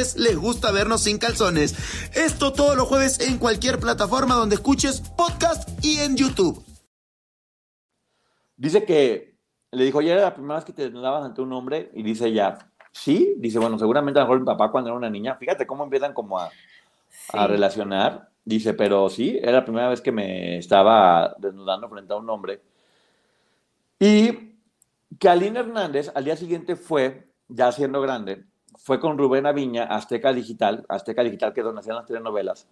les gusta vernos sin calzones. Esto todos los jueves en cualquier plataforma donde escuches podcast y en YouTube. Dice que le dijo, ya era la primera vez que te desnudabas ante un hombre y dice ya, sí, dice, bueno, seguramente a lo mejor mi papá cuando era una niña, fíjate cómo empiezan como a, a relacionar, dice, pero sí, era la primera vez que me estaba desnudando frente a un hombre. Y que Aline Hernández al día siguiente fue, ya siendo grande, fue con Rubén Aviña, Azteca Digital, Azteca Digital, que donde hacían las telenovelas,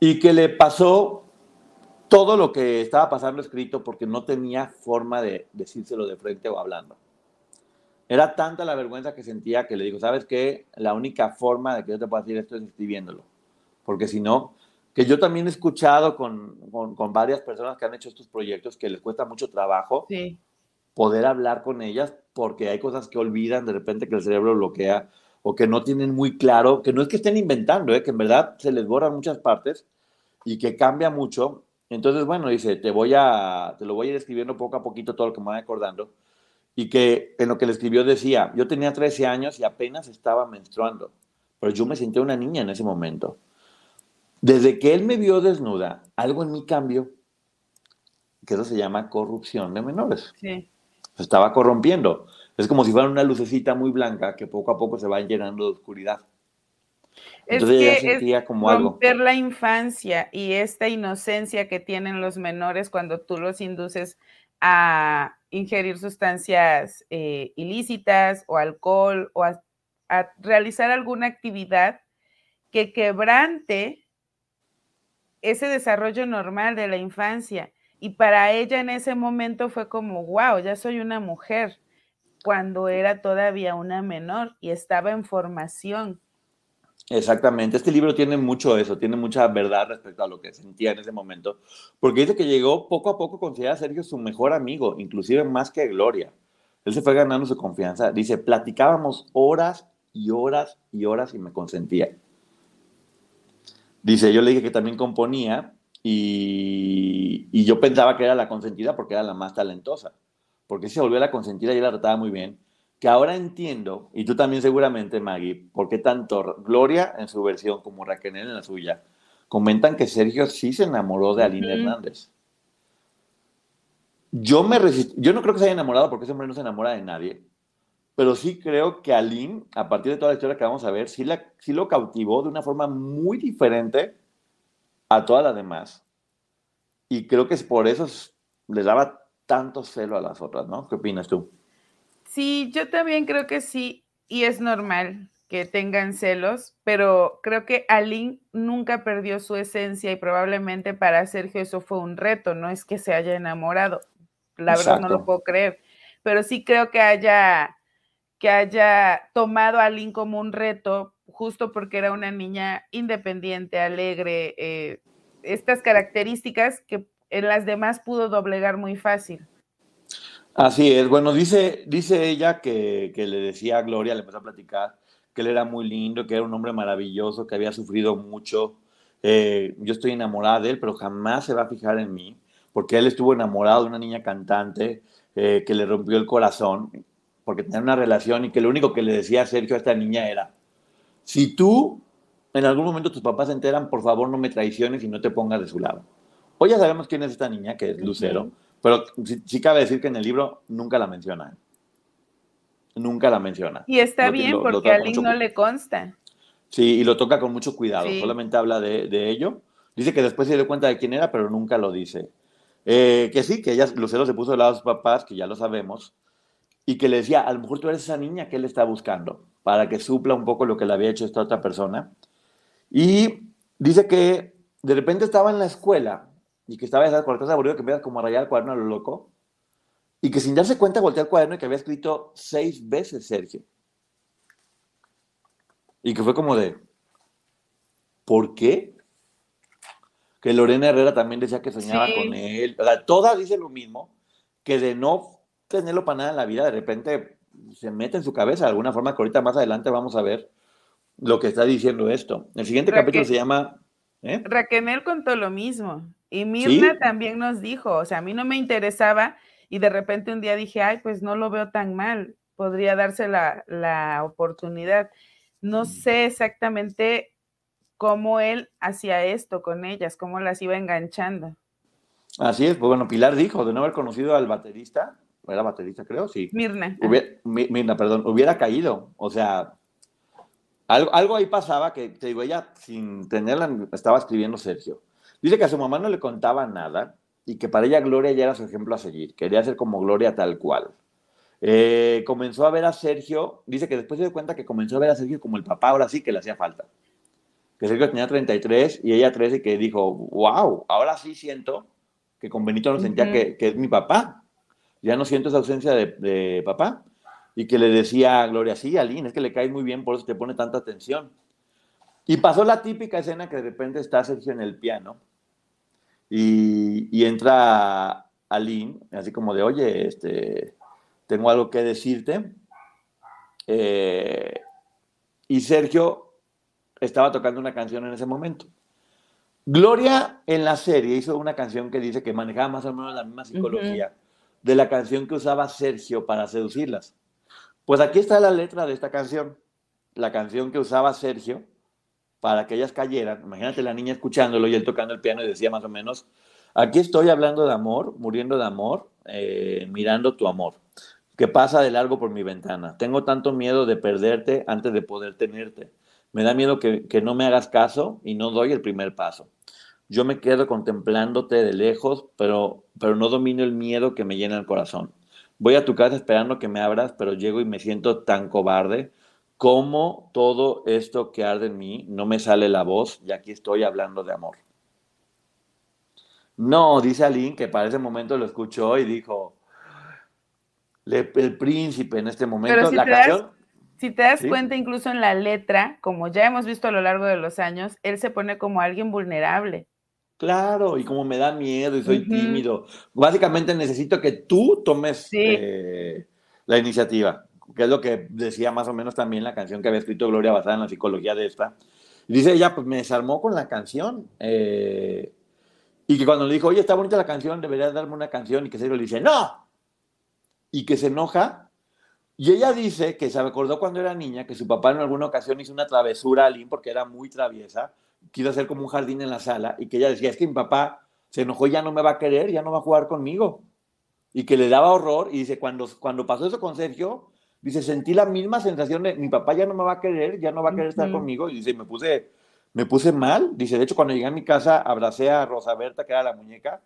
y que le pasó todo lo que estaba pasando escrito porque no tenía forma de decírselo de frente o hablando. Era tanta la vergüenza que sentía que le dijo, ¿sabes qué? La única forma de que yo te pueda decir esto es escribiéndolo. Porque si no, que yo también he escuchado con, con, con, varias personas que han hecho estos proyectos que les cuesta mucho trabajo sí. poder hablar con ellas porque hay cosas que olvidan de repente que el cerebro bloquea o que no tienen muy claro, que no es que estén inventando, ¿eh? que en verdad se les borran muchas partes y que cambia mucho. Entonces, bueno, dice, te voy a, te lo voy a ir escribiendo poco a poquito todo lo que me voy acordando. Y que en lo que le escribió decía, yo tenía 13 años y apenas estaba menstruando, pero yo me sentía una niña en ese momento. Desde que él me vio desnuda, algo en mí cambió, que eso se llama corrupción de menores. Sí se estaba corrompiendo. Es como si fuera una lucecita muy blanca que poco a poco se va llenando de oscuridad. Entonces es que sentía como romper algo. la infancia y esta inocencia que tienen los menores cuando tú los induces a ingerir sustancias eh, ilícitas o alcohol o a, a realizar alguna actividad que quebrante ese desarrollo normal de la infancia. Y para ella en ese momento fue como, wow, ya soy una mujer, cuando era todavía una menor y estaba en formación. Exactamente, este libro tiene mucho eso, tiene mucha verdad respecto a lo que sentía en ese momento, porque dice que llegó poco a poco, considera a Sergio su mejor amigo, inclusive más que Gloria. Él se fue ganando su confianza. Dice, platicábamos horas y horas y horas y me consentía. Dice, yo le dije que también componía y, y, yo pensaba que era la consentida porque era la más talentosa. porque se volvió a la consentida y la trataba muy bien, que ahora entiendo, y tú también seguramente, Maggie, por qué tanto Gloria en su versión como Raquel en la suya, comentan que Sergio sí se enamoró de Aline Hernández. Yo, me yo no creo que se haya enamorado porque ese hombre no se enamora de nadie, pero sí creo que Aline, a partir de toda la historia que vamos a ver, sí, la, sí lo cautivó de una forma muy diferente a todas las demás. Y creo que es por eso le daba tanto celo a las otras, ¿no? ¿Qué opinas tú? Sí, yo también creo que sí, y es normal que tengan celos, pero creo que Aline nunca perdió su esencia y probablemente para Sergio eso fue un reto, no es que se haya enamorado, la verdad no lo puedo creer, pero sí creo que haya, que haya tomado a Aline como un reto justo porque era una niña independiente, alegre, eh, estas características que en las demás pudo doblegar muy fácil. Así es, bueno, dice, dice ella que, le decía a Gloria, le empezó a platicar, que él era muy lindo, que era un hombre maravilloso, que había sufrido mucho. Eh, yo estoy enamorada de él, pero jamás se va a fijar en mí, porque él estuvo enamorado de una niña cantante eh, que le rompió el corazón, porque tenía una relación y que lo único que le decía Sergio a esta niña era, si tú en algún momento tus papás se enteran, por favor no me traiciones y no te pongas de su lado. Hoy ya sabemos quién es esta niña, que es Lucero, pero sí, cabe decir que en el libro nunca la menciona. Nunca la menciona. Y está bien, porque a Link no le consta. Sí, y lo toca con mucho cuidado, solamente habla de, ello. Dice que después se dio cuenta de quién era, pero nunca lo dice. Eh, que sí, que ella, Lucero se puso del lado de sus papás, que ya lo sabemos, y que le decía, a lo mejor tú eres esa niña que él está buscando, para que supla un poco lo que le había hecho esta otra persona. Y dice que de repente estaba en la escuela y que estaba cuando estás aburrido que empiezas como a rayar el cuaderno a lo loco y que sin darse cuenta voltea el cuaderno y que había escrito seis veces Sergio. Y que fue como de, ¿por qué? Que Lorena Herrera también decía que soñaba con él. O sea, todas dicen lo mismo, que de no tenerlo para nada en la vida, de repente se mete en su cabeza de alguna forma, que ahorita más adelante vamos a ver lo que está diciendo esto. El siguiente capítulo se llama... ¿eh? Raquel contó lo mismo. Y Mirna también nos dijo, o sea, a mí no me interesaba y de repente un día dije, ay, pues no lo veo tan mal, podría darse la, oportunidad. No mm. sé exactamente cómo él hacía esto con ellas, cómo las iba enganchando. Así es, pues bueno, Pilar dijo, de no haber conocido al baterista, era baterista creo, sí. Mirna. Mirna, perdón, hubiera caído, o sea, algo, algo ahí pasaba que, te digo, ella sin tenerla, estaba escribiendo Sergio Dice que a su mamá no le contaba nada y que para ella Gloria ya era su ejemplo a seguir. Quería ser como Gloria tal cual. Eh, comenzó a ver a Sergio, dice que después se dio cuenta que comenzó a ver a Sergio como el papá, ahora sí que le hacía falta. Que Sergio tenía 33 y ella 13 y que dijo, wow, ahora sí siento que con Benito no sentía que, es mi papá. Ya no siento esa ausencia de, papá. Y que le decía a Gloria, sí, Aline, es que le cae muy bien, por eso te pone tanta atención. Y pasó la típica escena que de repente está Sergio en el piano y, entra Aline, así como de, oye, este, tengo algo que decirte. Eh, y Sergio estaba tocando una canción en ese momento. Gloria en la serie hizo una canción que dice que manejaba más o menos la misma psicología de la canción que usaba Sergio para seducirlas. Pues aquí está la letra de esta canción, la canción que usaba Sergio para que ellas cayeran. Imagínate la niña escuchándolo y él tocando el piano y decía más o menos, aquí estoy hablando de amor, muriendo de amor, eh, mirando tu amor, que pasa de largo por mi ventana. Tengo tanto miedo de perderte antes de poder tenerte. Me da miedo que, que no me hagas caso y no doy el primer paso. Yo me quedo contemplándote de lejos, pero, pero no domino el miedo que me llena el corazón. Voy a tu casa esperando que me abras, pero llego y me siento tan cobarde cómo todo esto que arde en mí no me sale la voz y aquí estoy hablando de amor. No, dice Aline que para ese momento lo escuchó y dijo, el príncipe en este momento, si la te canción... Das, si te das cuenta, incluso en la letra, como ya hemos visto a lo largo de los años, él se pone como alguien vulnerable. Claro, y como me da miedo y soy tímido. Básicamente necesito que tú tomes eh, la iniciativa que es lo que decía más o menos también la canción que había escrito Gloria basada en la psicología de esta. dice ella, pues me desarmó con la canción. Eh, y que cuando le dijo, oye, está bonita la canción, deberías darme una canción, y que Sergio le dice, no. y que se enoja. Y ella dice que se acordó cuando era niña que su papá en alguna ocasión hizo una travesura a Lynn porque era muy traviesa, quiso hacer como un jardín en la sala y que ella decía, es que mi papá se enojó, ya no me va a querer, ya no va a jugar conmigo. Y que le daba horror y dice, cuando, cuando pasó eso con Sergio, dice, sentí la misma sensación de, mi papá ya no me va a querer, ya no va a querer estar conmigo. Y dice, me puse, me puse mal. Dice, de hecho, cuando llegué a mi casa, abracé a Rosa Berta, que era la muñeca,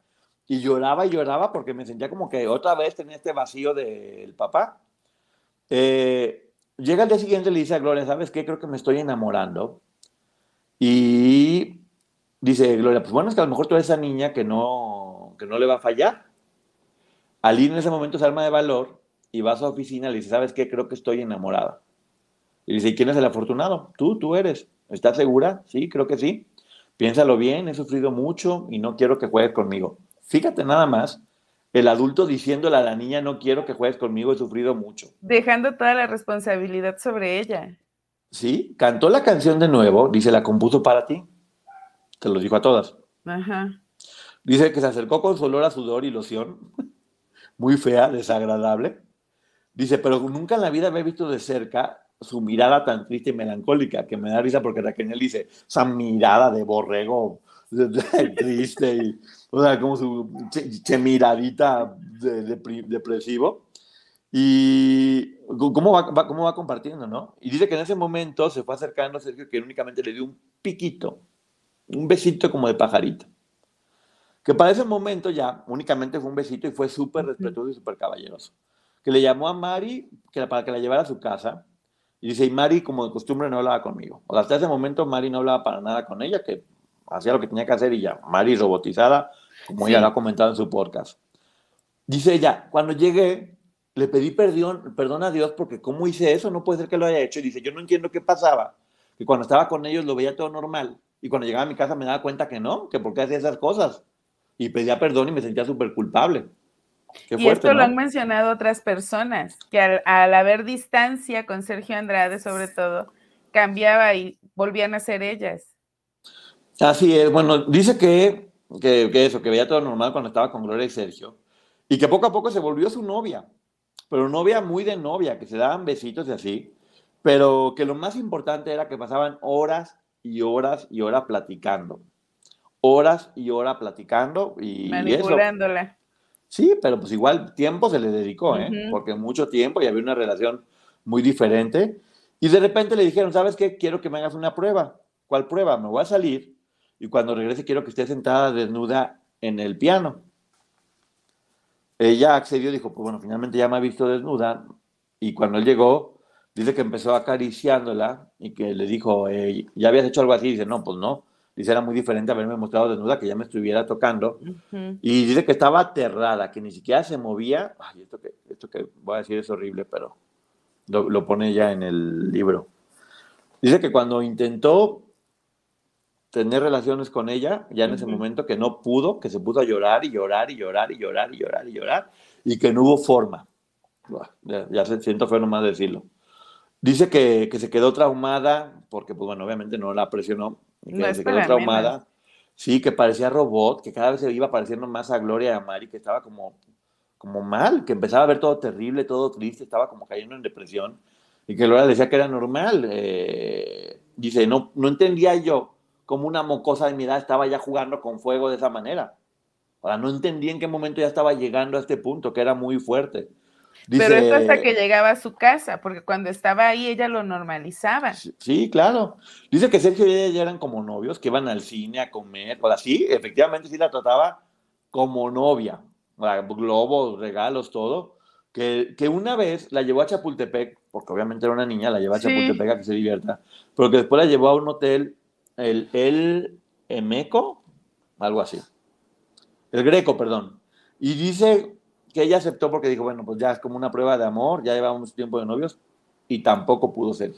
y lloraba y lloraba porque me sentía como que otra vez tenía este vacío del papá. Eh, llega el día siguiente y le dice a Gloria, ¿sabes qué? Creo que me estoy enamorando. Y dice Gloria, pues bueno, es que a lo mejor tú esa niña que no, que no le va a fallar. Ali en ese momento se arma de valor y va a su oficina y le dice, ¿sabes qué? Creo que estoy enamorada. Y dice, ¿y quién es el afortunado? Tú, tú eres. ¿Estás segura? Sí, creo que sí. Piénsalo bien, he sufrido mucho y no quiero que juegues conmigo. Fíjate nada más, el adulto diciéndole a la niña, no quiero que juegues conmigo, he sufrido mucho. Dejando toda la responsabilidad sobre ella. Sí, cantó la canción de nuevo, dice, la compuso para ti. Te lo dijo a todas. Ajá. Dice que se acercó con su olor a sudor y loción, muy fea, desagradable. Dice, pero nunca en la vida había visto de cerca su mirada tan triste y melancólica, que me da risa porque Raquel dice, esa mirada de borrego triste y, o sea, como su che, miradita de, depresivo. Y cómo va, cómo va compartiendo, ¿no? Y dice que en ese momento se fue acercando a Sergio que únicamente le dio un piquito, un besito como de pajarito. Que para ese momento ya únicamente fue un besito y fue súper respetuoso y súper caballeroso. Que le llamó a Mari que, para que la llevara a su casa. Y dice, y Mari, como de costumbre, no hablaba conmigo. O sea, hasta ese momento Mari no hablaba para nada con ella, que hacía lo que tenía que hacer y ya. Mari robotizada, como ella lo ha comentado en su podcast. Dice ella, cuando llegué, le pedí perdón, perdón a Dios porque ¿cómo hice eso? No puede ser que lo haya hecho. Y dice, yo no entiendo qué pasaba. Que cuando estaba con ellos lo veía todo normal. Y cuando llegaba a mi casa me daba cuenta que no, que por qué hacía esas cosas. Y pedía perdón y me sentía súper culpable. y esto lo han mencionado otras personas, que al, al, haber distancia con Sergio Andrade sobre todo, cambiaba y volvían a ser ellas. Así es, bueno, dice que, que, que, eso, que veía todo normal cuando estaba con Gloria y Sergio, y que poco a poco se volvió su novia, pero novia muy de novia, que se daban besitos y así, pero que lo más importante era que pasaban horas y horas y horas platicando, horas y horas platicando y manipulándola. Eso. Sí, pero pues igual tiempo se le dedicó, ¿eh? Uh -huh. porque mucho tiempo y había una relación muy diferente. Y de repente le dijeron, ¿sabes qué? Quiero que me hagas una prueba. ¿Cuál prueba? Me voy a salir y cuando regrese quiero que esté sentada desnuda en el piano. Ella accedió, dijo, pues bueno, finalmente ya me ha visto desnuda, y cuando él llegó, dice que empezó acariciándola y que le dijo, eh, ¿ya habías hecho algo así? Dice, no, pues no. Dice, era muy diferente haberme mostrado desnuda, que ya me estuviera tocando. Uh -huh. Y dice que estaba aterrada, que ni siquiera se movía. Ay, esto que, esto que voy a decir es horrible, pero lo, lo pone ya en el libro. Dice que cuando intentó tener relaciones con ella, ya en ese momento que no pudo, que se puso a llorar y llorar y llorar y llorar y llorar y llorar, y que no hubo forma. Ya, ya se siento feo nomás decirlo. Dice que, que, se quedó traumada, porque, pues bueno, obviamente no la presionó, que no se quedó traumada. Menos. Sí, que parecía robot, que cada vez se iba pareciendo más a Gloria y a Mari, que estaba como, como mal, que empezaba a ver todo terrible, todo triste, estaba como cayendo en depresión, y que Gloria decía que era normal. Eh, dice, no, no entendía yo como una mocosa de mi edad estaba ya jugando con fuego de esa manera. Ahora, no entendí en qué momento ya estaba llegando a este punto, que era muy fuerte. Dice, Pero esto hasta que llegaba a su casa, porque cuando estaba ahí ella lo normalizaba. Sí, sí, claro. Dice que Sergio y ella ya eran como novios, que iban al cine a comer, o así, efectivamente sí la trataba como novia. Globos, regalos, todo. Que, que, una vez la llevó a Chapultepec, porque obviamente era una niña, la llevó a Chapultepec sí. a que se divierta, pero que después la llevó a un hotel el, el Emeco, algo así. El Greco, perdón. Y dice que ella aceptó porque dijo, bueno, pues ya es como una prueba de amor, ya llevamos tiempo de novios, y tampoco pudo ser.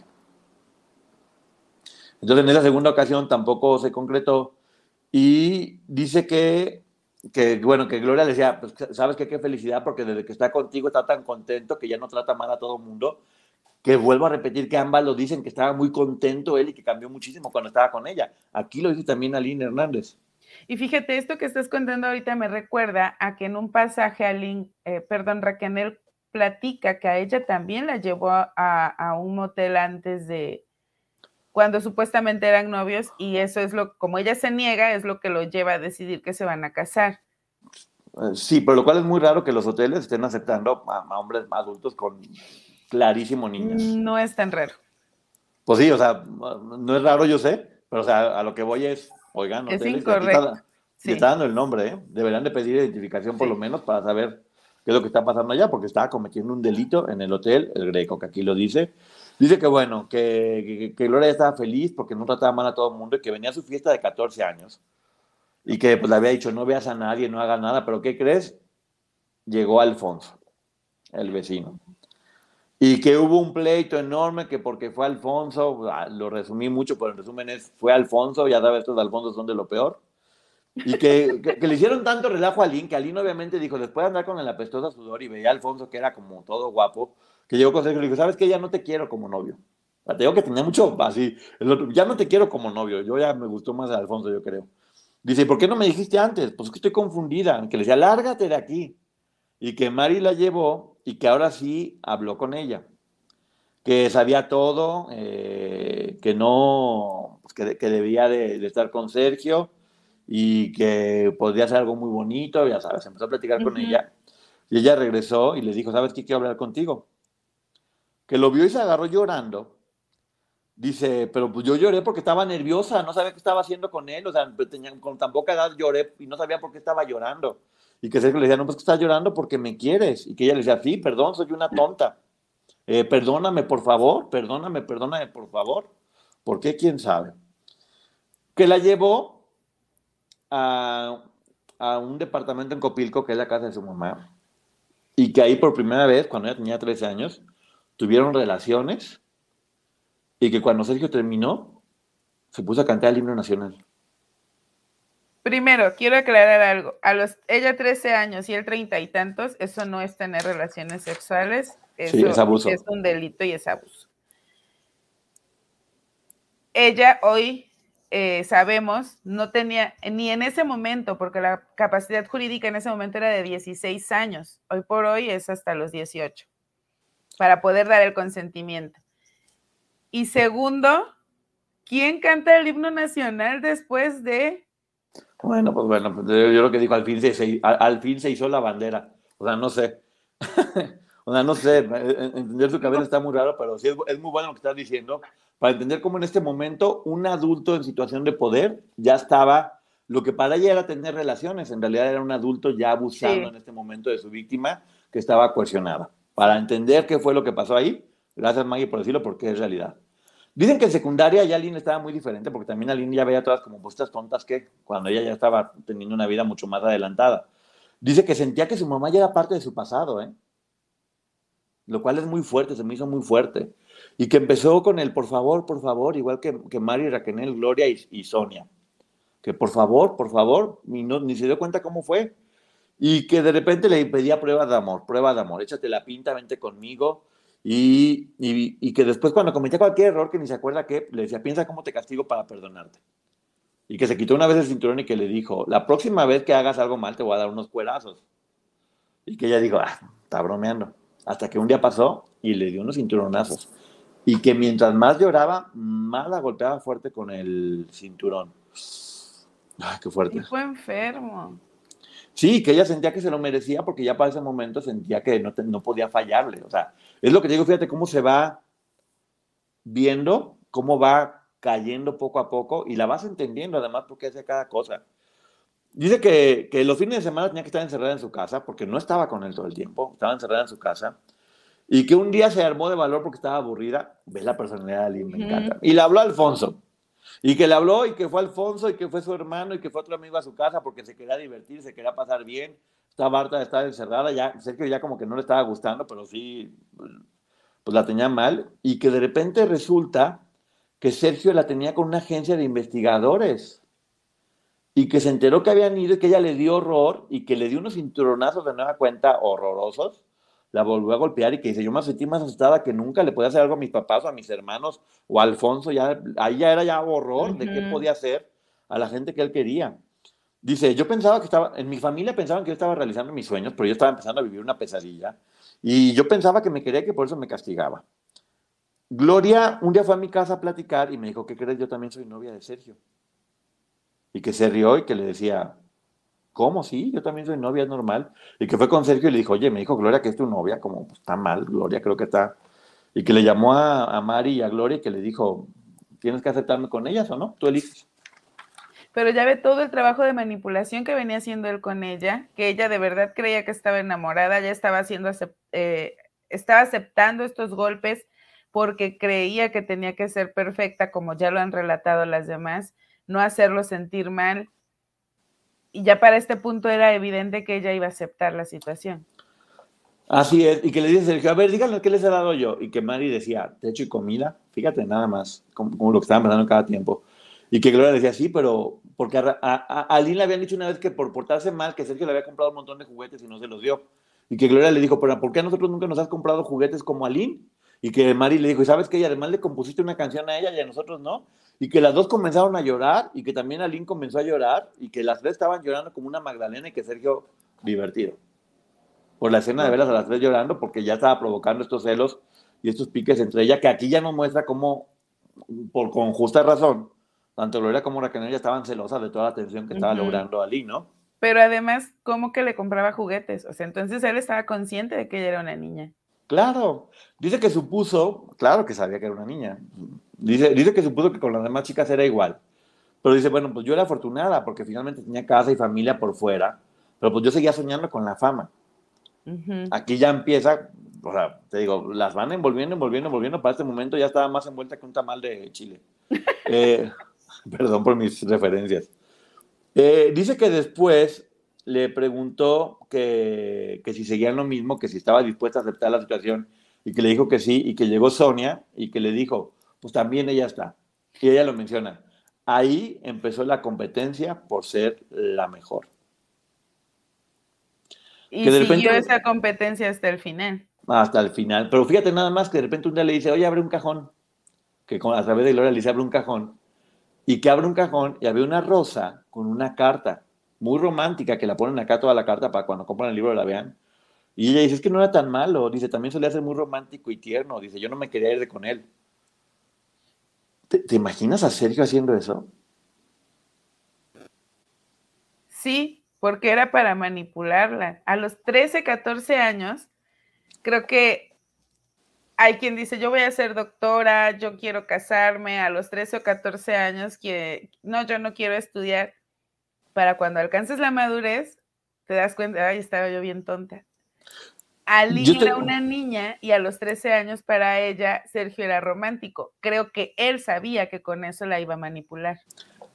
Entonces en esa segunda ocasión tampoco se concretó y dice que, que bueno, que Gloria le decía, pues sabes que qué felicidad porque desde que está contigo está tan contento que ya no trata mal a todo mundo que vuelvo a repetir que ambas lo dicen, que estaba muy contento él y que cambió muchísimo cuando estaba con ella. Aquí lo dice también Aline Hernández. Y fíjate, esto que estás contando ahorita me recuerda a que en un pasaje Aline, eh, perdón, Raquel platica que a ella también la llevó a, un motel antes de cuando supuestamente eran novios y eso es lo, como ella se niega, es lo que lo lleva a decidir que se van a casar. Eh, sí, pero lo cual es muy raro que los hoteles estén aceptando a, hombres adultos con clarísimo niñas. No es tan raro. Pues sí, o sea, no es raro, yo sé, pero o sea, a lo que voy es, oigan, es incorrecto. Está, está, dando el nombre, ¿eh? Deberían de pedir identificación por lo menos para saber qué es lo que está pasando allá, porque estaba cometiendo un delito en el hotel, el Greco, que aquí lo dice. Dice que bueno, que, que, Gloria estaba feliz porque no trataba mal a todo el mundo y que venía a su fiesta de 14 años y que pues le había dicho no veas a nadie, no hagas nada, pero ¿qué crees? Llegó Alfonso, el vecino. Y que hubo un pleito enorme que porque fue Alfonso, ah, lo resumí mucho, pero el resumen es, fue Alfonso, ya sabes, estos Alfonso son de lo peor. Y que, que, le hicieron tanto relajo a Aline, que Aline obviamente dijo, después de andar con el apestoso sudor y veía a Alfonso que era como todo guapo, que llegó con Sergio y le dijo, ¿sabes qué? Ya no te quiero como novio. Te digo que tenía mucho así, ya no te quiero como novio, yo ya me gustó más a Alfonso, yo creo. Dice, ¿por qué no me dijiste antes? Pues es que estoy confundida. Que le decía, lárgate de aquí. Y que Mari la llevó y que ahora sí habló con ella. Que sabía todo, eh, que no, pues que, que, debía de, estar con Sergio y que podría ser algo muy bonito, ya sabes, empezó a platicar con ella. Y ella regresó y le dijo, ¿sabes qué quiero hablar contigo? Que lo vio y se agarró llorando Dice, pero pues yo lloré porque estaba nerviosa, no sabía qué estaba haciendo con él, o sea, tenía, con tan poca edad lloré y no sabía por qué estaba llorando. Y que Sergio le decía, no, pues que estás llorando porque me quieres. Y que ella le decía, sí, perdón, soy una tonta. Eh, perdóname, por favor, perdóname, perdóname, por favor. ¿Por qué? ¿Quién sabe? Que la llevó a, a un departamento en Copilco, que es la casa de su mamá, y que ahí por primera vez, cuando ella tenía 13 años, tuvieron relaciones y que cuando Sergio terminó, se puso a cantar el himno nacional. Primero, quiero aclarar algo. A los, ella 13 años y él 30 y tantos, eso no es tener relaciones sexuales. sí, es abuso. Es un delito y es abuso. Ella hoy, eh, sabemos, no tenía, ni en ese momento, porque la capacidad jurídica en ese momento era de 16 años. Hoy por hoy es hasta los 18, para poder dar el consentimiento. Y segundo, ¿quién canta el himno nacional después de... Bueno, pues bueno, pues yo lo que digo, al fin se, al, fin se hizo la bandera. O sea, no sé. o sea, no sé, eh, eh, entender su cabeza está muy raro, pero sí es, muy bueno lo que estás diciendo, para entender cómo en este momento un adulto en situación de poder ya estaba, lo que para ella era tener relaciones, en realidad era un adulto ya abusando en este momento de su víctima que estaba coercionada. Para entender qué fue lo que pasó ahí, gracias Maggie por decirlo, porque es realidad. Dicen que en secundaria ya Aline estaba muy diferente, porque también Aline ya veía todas como postas tontas que cuando ella ya estaba teniendo una vida mucho más adelantada. Dice que sentía que su mamá ya era parte de su pasado, ¿eh? Lo cual es muy fuerte, se me hizo muy fuerte. Y que empezó con el por favor, por favor, igual que, que Mari, Raquel, Gloria y, Sonia. Que por favor, por favor, y no, ni se dio cuenta cómo fue. Y que de repente le pedía pruebas de amor, pruebas de amor, échate la pinta, vente conmigo, y, que después cuando cometía cualquier error que ni se acuerda que le decía, piensa cómo te castigo para perdonarte. Y que se quitó una vez el cinturón y que le dijo, la próxima vez que hagas algo mal te voy a dar unos cuerazos. Y que ella dijo, ah, está bromeando. Hasta que un día pasó y le dio unos cinturonazos. Y que mientras más lloraba, más la golpeaba fuerte con el cinturón. Ay, qué fuerte. Y fue enfermo. Sí, que ella sentía que se lo merecía porque ya para ese momento sentía que no, no podía fallarle. O sea, es lo que digo, fíjate cómo se va viendo, cómo va cayendo poco a poco y la vas entendiendo además porque hace cada cosa. Dice que, que, los fines de semana tenía que estar encerrada en su casa porque no estaba con él todo el tiempo, estaba encerrada en su casa y que un día se armó de valor porque estaba aburrida. Ves la personalidad de alguien, me encanta. Y le habló a Alfonso. Y que le habló y que fue Alfonso y que fue su hermano y que fue otro amigo a su casa porque se quería divertir, se quería pasar bien. Estaba harta de estar encerrada, ya, Sergio ya como que no le estaba gustando, pero sí, pues la tenía mal, y que de repente resulta que Sergio la tenía con una agencia de investigadores, y que se enteró que habían ido y que ella le dio horror, y que le dio unos cinturonazos de nueva cuenta horrorosos, la volvió a golpear y que dice, yo me sentí más asustada que nunca, le podía hacer algo a mis papás o a mis hermanos o a Alfonso, ya, ahí ya era ya horror de qué podía hacer a la gente que él quería. Dice, yo pensaba que estaba, en mi familia pensaban que yo estaba realizando mis sueños, pero yo estaba empezando a vivir una pesadilla. Y yo pensaba que me quería que por eso me castigaba. Gloria un día fue a mi casa a platicar y me dijo, ¿qué crees? Yo también soy novia de Sergio. Y que se rió y que le decía, ¿cómo? Sí, yo también soy novia, es normal. Y que fue con Sergio y le dijo, oye, me dijo Gloria que es tu novia, como pues, está mal, Gloria creo que está. Y que le llamó a, a Mari y a Gloria y que le dijo, tienes que aceptarme con ellas o no, tú eliges pero ya ve todo el trabajo de manipulación que venía haciendo él con ella, que ella de verdad creía que estaba enamorada, ya estaba haciendo, eh, estaba aceptando estos golpes porque creía que tenía que ser perfecta, como ya lo han relatado las demás, no hacerlo sentir mal. Y ya para este punto era evidente que ella iba a aceptar la situación. Así es, y que le dice Sergio, a ver, díganle qué les he dado yo. Y que Mari decía, techo y comida, fíjate nada más, como, lo que estaban pasando cada tiempo. Y que Gloria decía, sí, pero porque a, a, le habían dicho una vez que por portarse mal, que Sergio le había comprado un montón de juguetes y no se los dio. Y que Gloria le dijo, pero ¿por qué a nosotros nunca nos has comprado juguetes como Aline? Y que Mari le dijo, ¿y sabes qué? Y además le compusiste una canción a ella y a nosotros no. Y que las dos comenzaron a llorar y que también Aline comenzó a llorar y que las tres estaban llorando como una Magdalena y que Sergio divertido. Por la escena de verlas a las tres llorando porque ya estaba provocando estos celos y estos piques entre ella, que aquí ya no muestra cómo, por, con justa razón, tanto Gloria como Raquel ya estaban celosas de toda la atención que estaba logrando Ali, ¿no? Pero además, ¿cómo que le compraba juguetes? O sea, entonces él estaba consciente de que ella era una niña. Claro, dice que supuso, claro que sabía que era una niña. Dice, dice que supuso que con las demás chicas era igual. Pero dice, bueno, pues yo era afortunada porque finalmente tenía casa y familia por fuera, pero pues yo seguía soñando con la fama. Aquí ya empieza, o sea, te digo, las van envolviendo, envolviendo, envolviendo. Para este momento ya estaba más envuelta que un tamal de Chile. eh, Perdón por mis referencias. Eh, dice que después le preguntó que, que, si seguían lo mismo, que si estaba dispuesta a aceptar la situación y que le dijo que sí y que llegó Sonia y que le dijo, pues también ella está. Y ella lo menciona. Ahí empezó la competencia por ser la mejor. Y que siguió esa competencia hasta el final. Hasta el final. Pero fíjate nada más que de repente un día le dice, oye, abre un cajón. Que a través de Gloria le dice, abre un cajón y que abre un cajón y había una rosa con una carta muy romántica que la ponen acá toda la carta para cuando compran el libro la vean. Y ella dice, es que no era tan malo, dice, también solía ser muy romántico y tierno, dice, yo no me quería ir de con él. ¿Te, imaginas a Sergio haciendo eso? Sí, porque era para manipularla. A los 13, 14 años, creo que hay quien dice, yo voy a ser doctora, yo quiero casarme a los 13 o 14 años, que no, yo no quiero estudiar. Para cuando alcances la madurez, te das cuenta, ay, estaba yo bien tonta. Ali era una niña y a los 13 años para ella Sergio era romántico. Creo que él sabía que con eso la iba a manipular.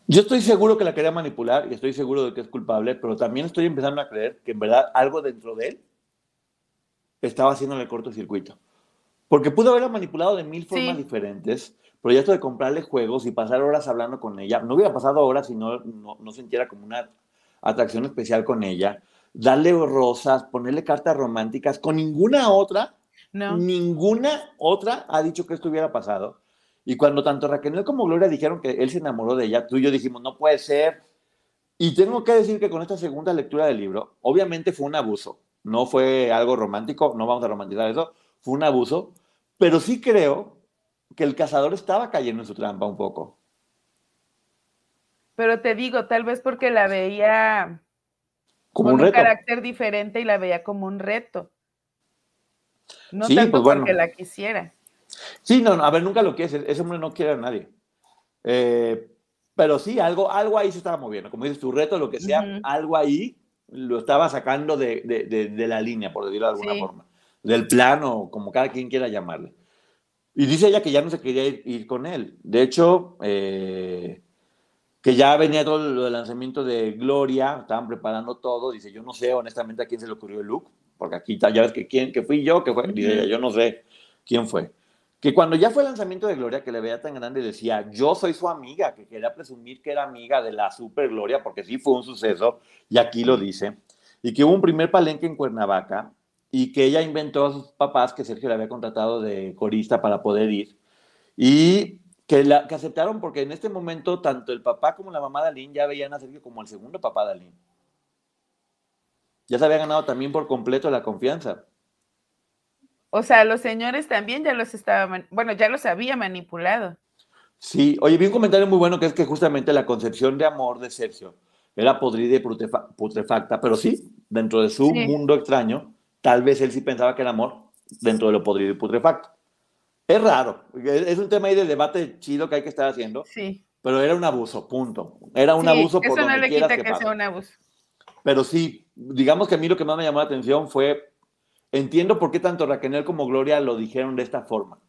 Yo estoy seguro que la quería manipular y estoy seguro de que es culpable, pero también estoy empezando a creer que en verdad algo dentro de él estaba haciendo el cortocircuito. Porque pudo haberla manipulado de mil formas diferentes, pero ya esto de comprarle juegos y pasar horas hablando con ella, no hubiera pasado horas si no, no, sintiera como una atracción especial con ella, darle rosas, ponerle cartas románticas, con ninguna otra, ninguna otra ha dicho que esto hubiera pasado. Y cuando tanto Raquel como Gloria dijeron que él se enamoró de ella, tú y yo dijimos, no puede ser. Y tengo que decir que con esta segunda lectura del libro, obviamente fue un abuso, no fue algo romántico, no vamos a romantizar eso, fue un abuso, pero sí creo que el cazador estaba cayendo en su trampa un poco. Pero te digo, tal vez porque la veía como con un, carácter diferente y la veía como un reto. No tanto pues porque la quisiera. Sí, no, no, a ver, nunca lo quiere, ese hombre no quiere a nadie. Eh, pero sí, algo, algo ahí se estaba moviendo. Como dices, tu reto, lo que sea, algo ahí lo estaba sacando de, de, la línea, por decirlo de alguna forma del plano, como cada quien quiera llamarle. Y dice ella que ya no se quería ir, con él. De hecho, eh, que ya venía todo lo del lanzamiento de Gloria, estaban preparando todo. Dice, yo no sé honestamente a quién se le ocurrió el look, porque aquí ya ves que quién, que fui yo, que fue. Dice yo no sé quién fue. Que cuando ya fue el lanzamiento de Gloria, que le veía tan grande, decía, yo soy su amiga, que quería presumir que era amiga de la super Gloria, porque sí fue un suceso, y aquí lo dice. Y que hubo un primer palenque en Cuernavaca, y que ella inventó a sus papás que Sergio le había contratado de corista para poder ir. Y que, la, que aceptaron porque en este momento tanto el papá como la mamá de Aline ya veían a Sergio como el segundo papá de Aline. Ya se había ganado también por completo la confianza. O sea, los señores también ya los estaban, bueno, ya los había manipulado. Sí, oye, vi un comentario muy bueno que es que justamente la concepción de amor de Sergio era podrida y putrefacta, pero sí, dentro de su mundo extraño, tal vez él sí pensaba que era amor dentro de lo podrido y putrefacto. Es raro, es un tema ahí de debate chido que hay que estar haciendo. Sí. Pero era un abuso, punto. Era un abuso por eso no le quita que, sea un abuso. Pero sí, digamos que a mí lo que más me llamó la atención fue, entiendo por qué tanto Raquel como Gloria lo dijeron de esta forma.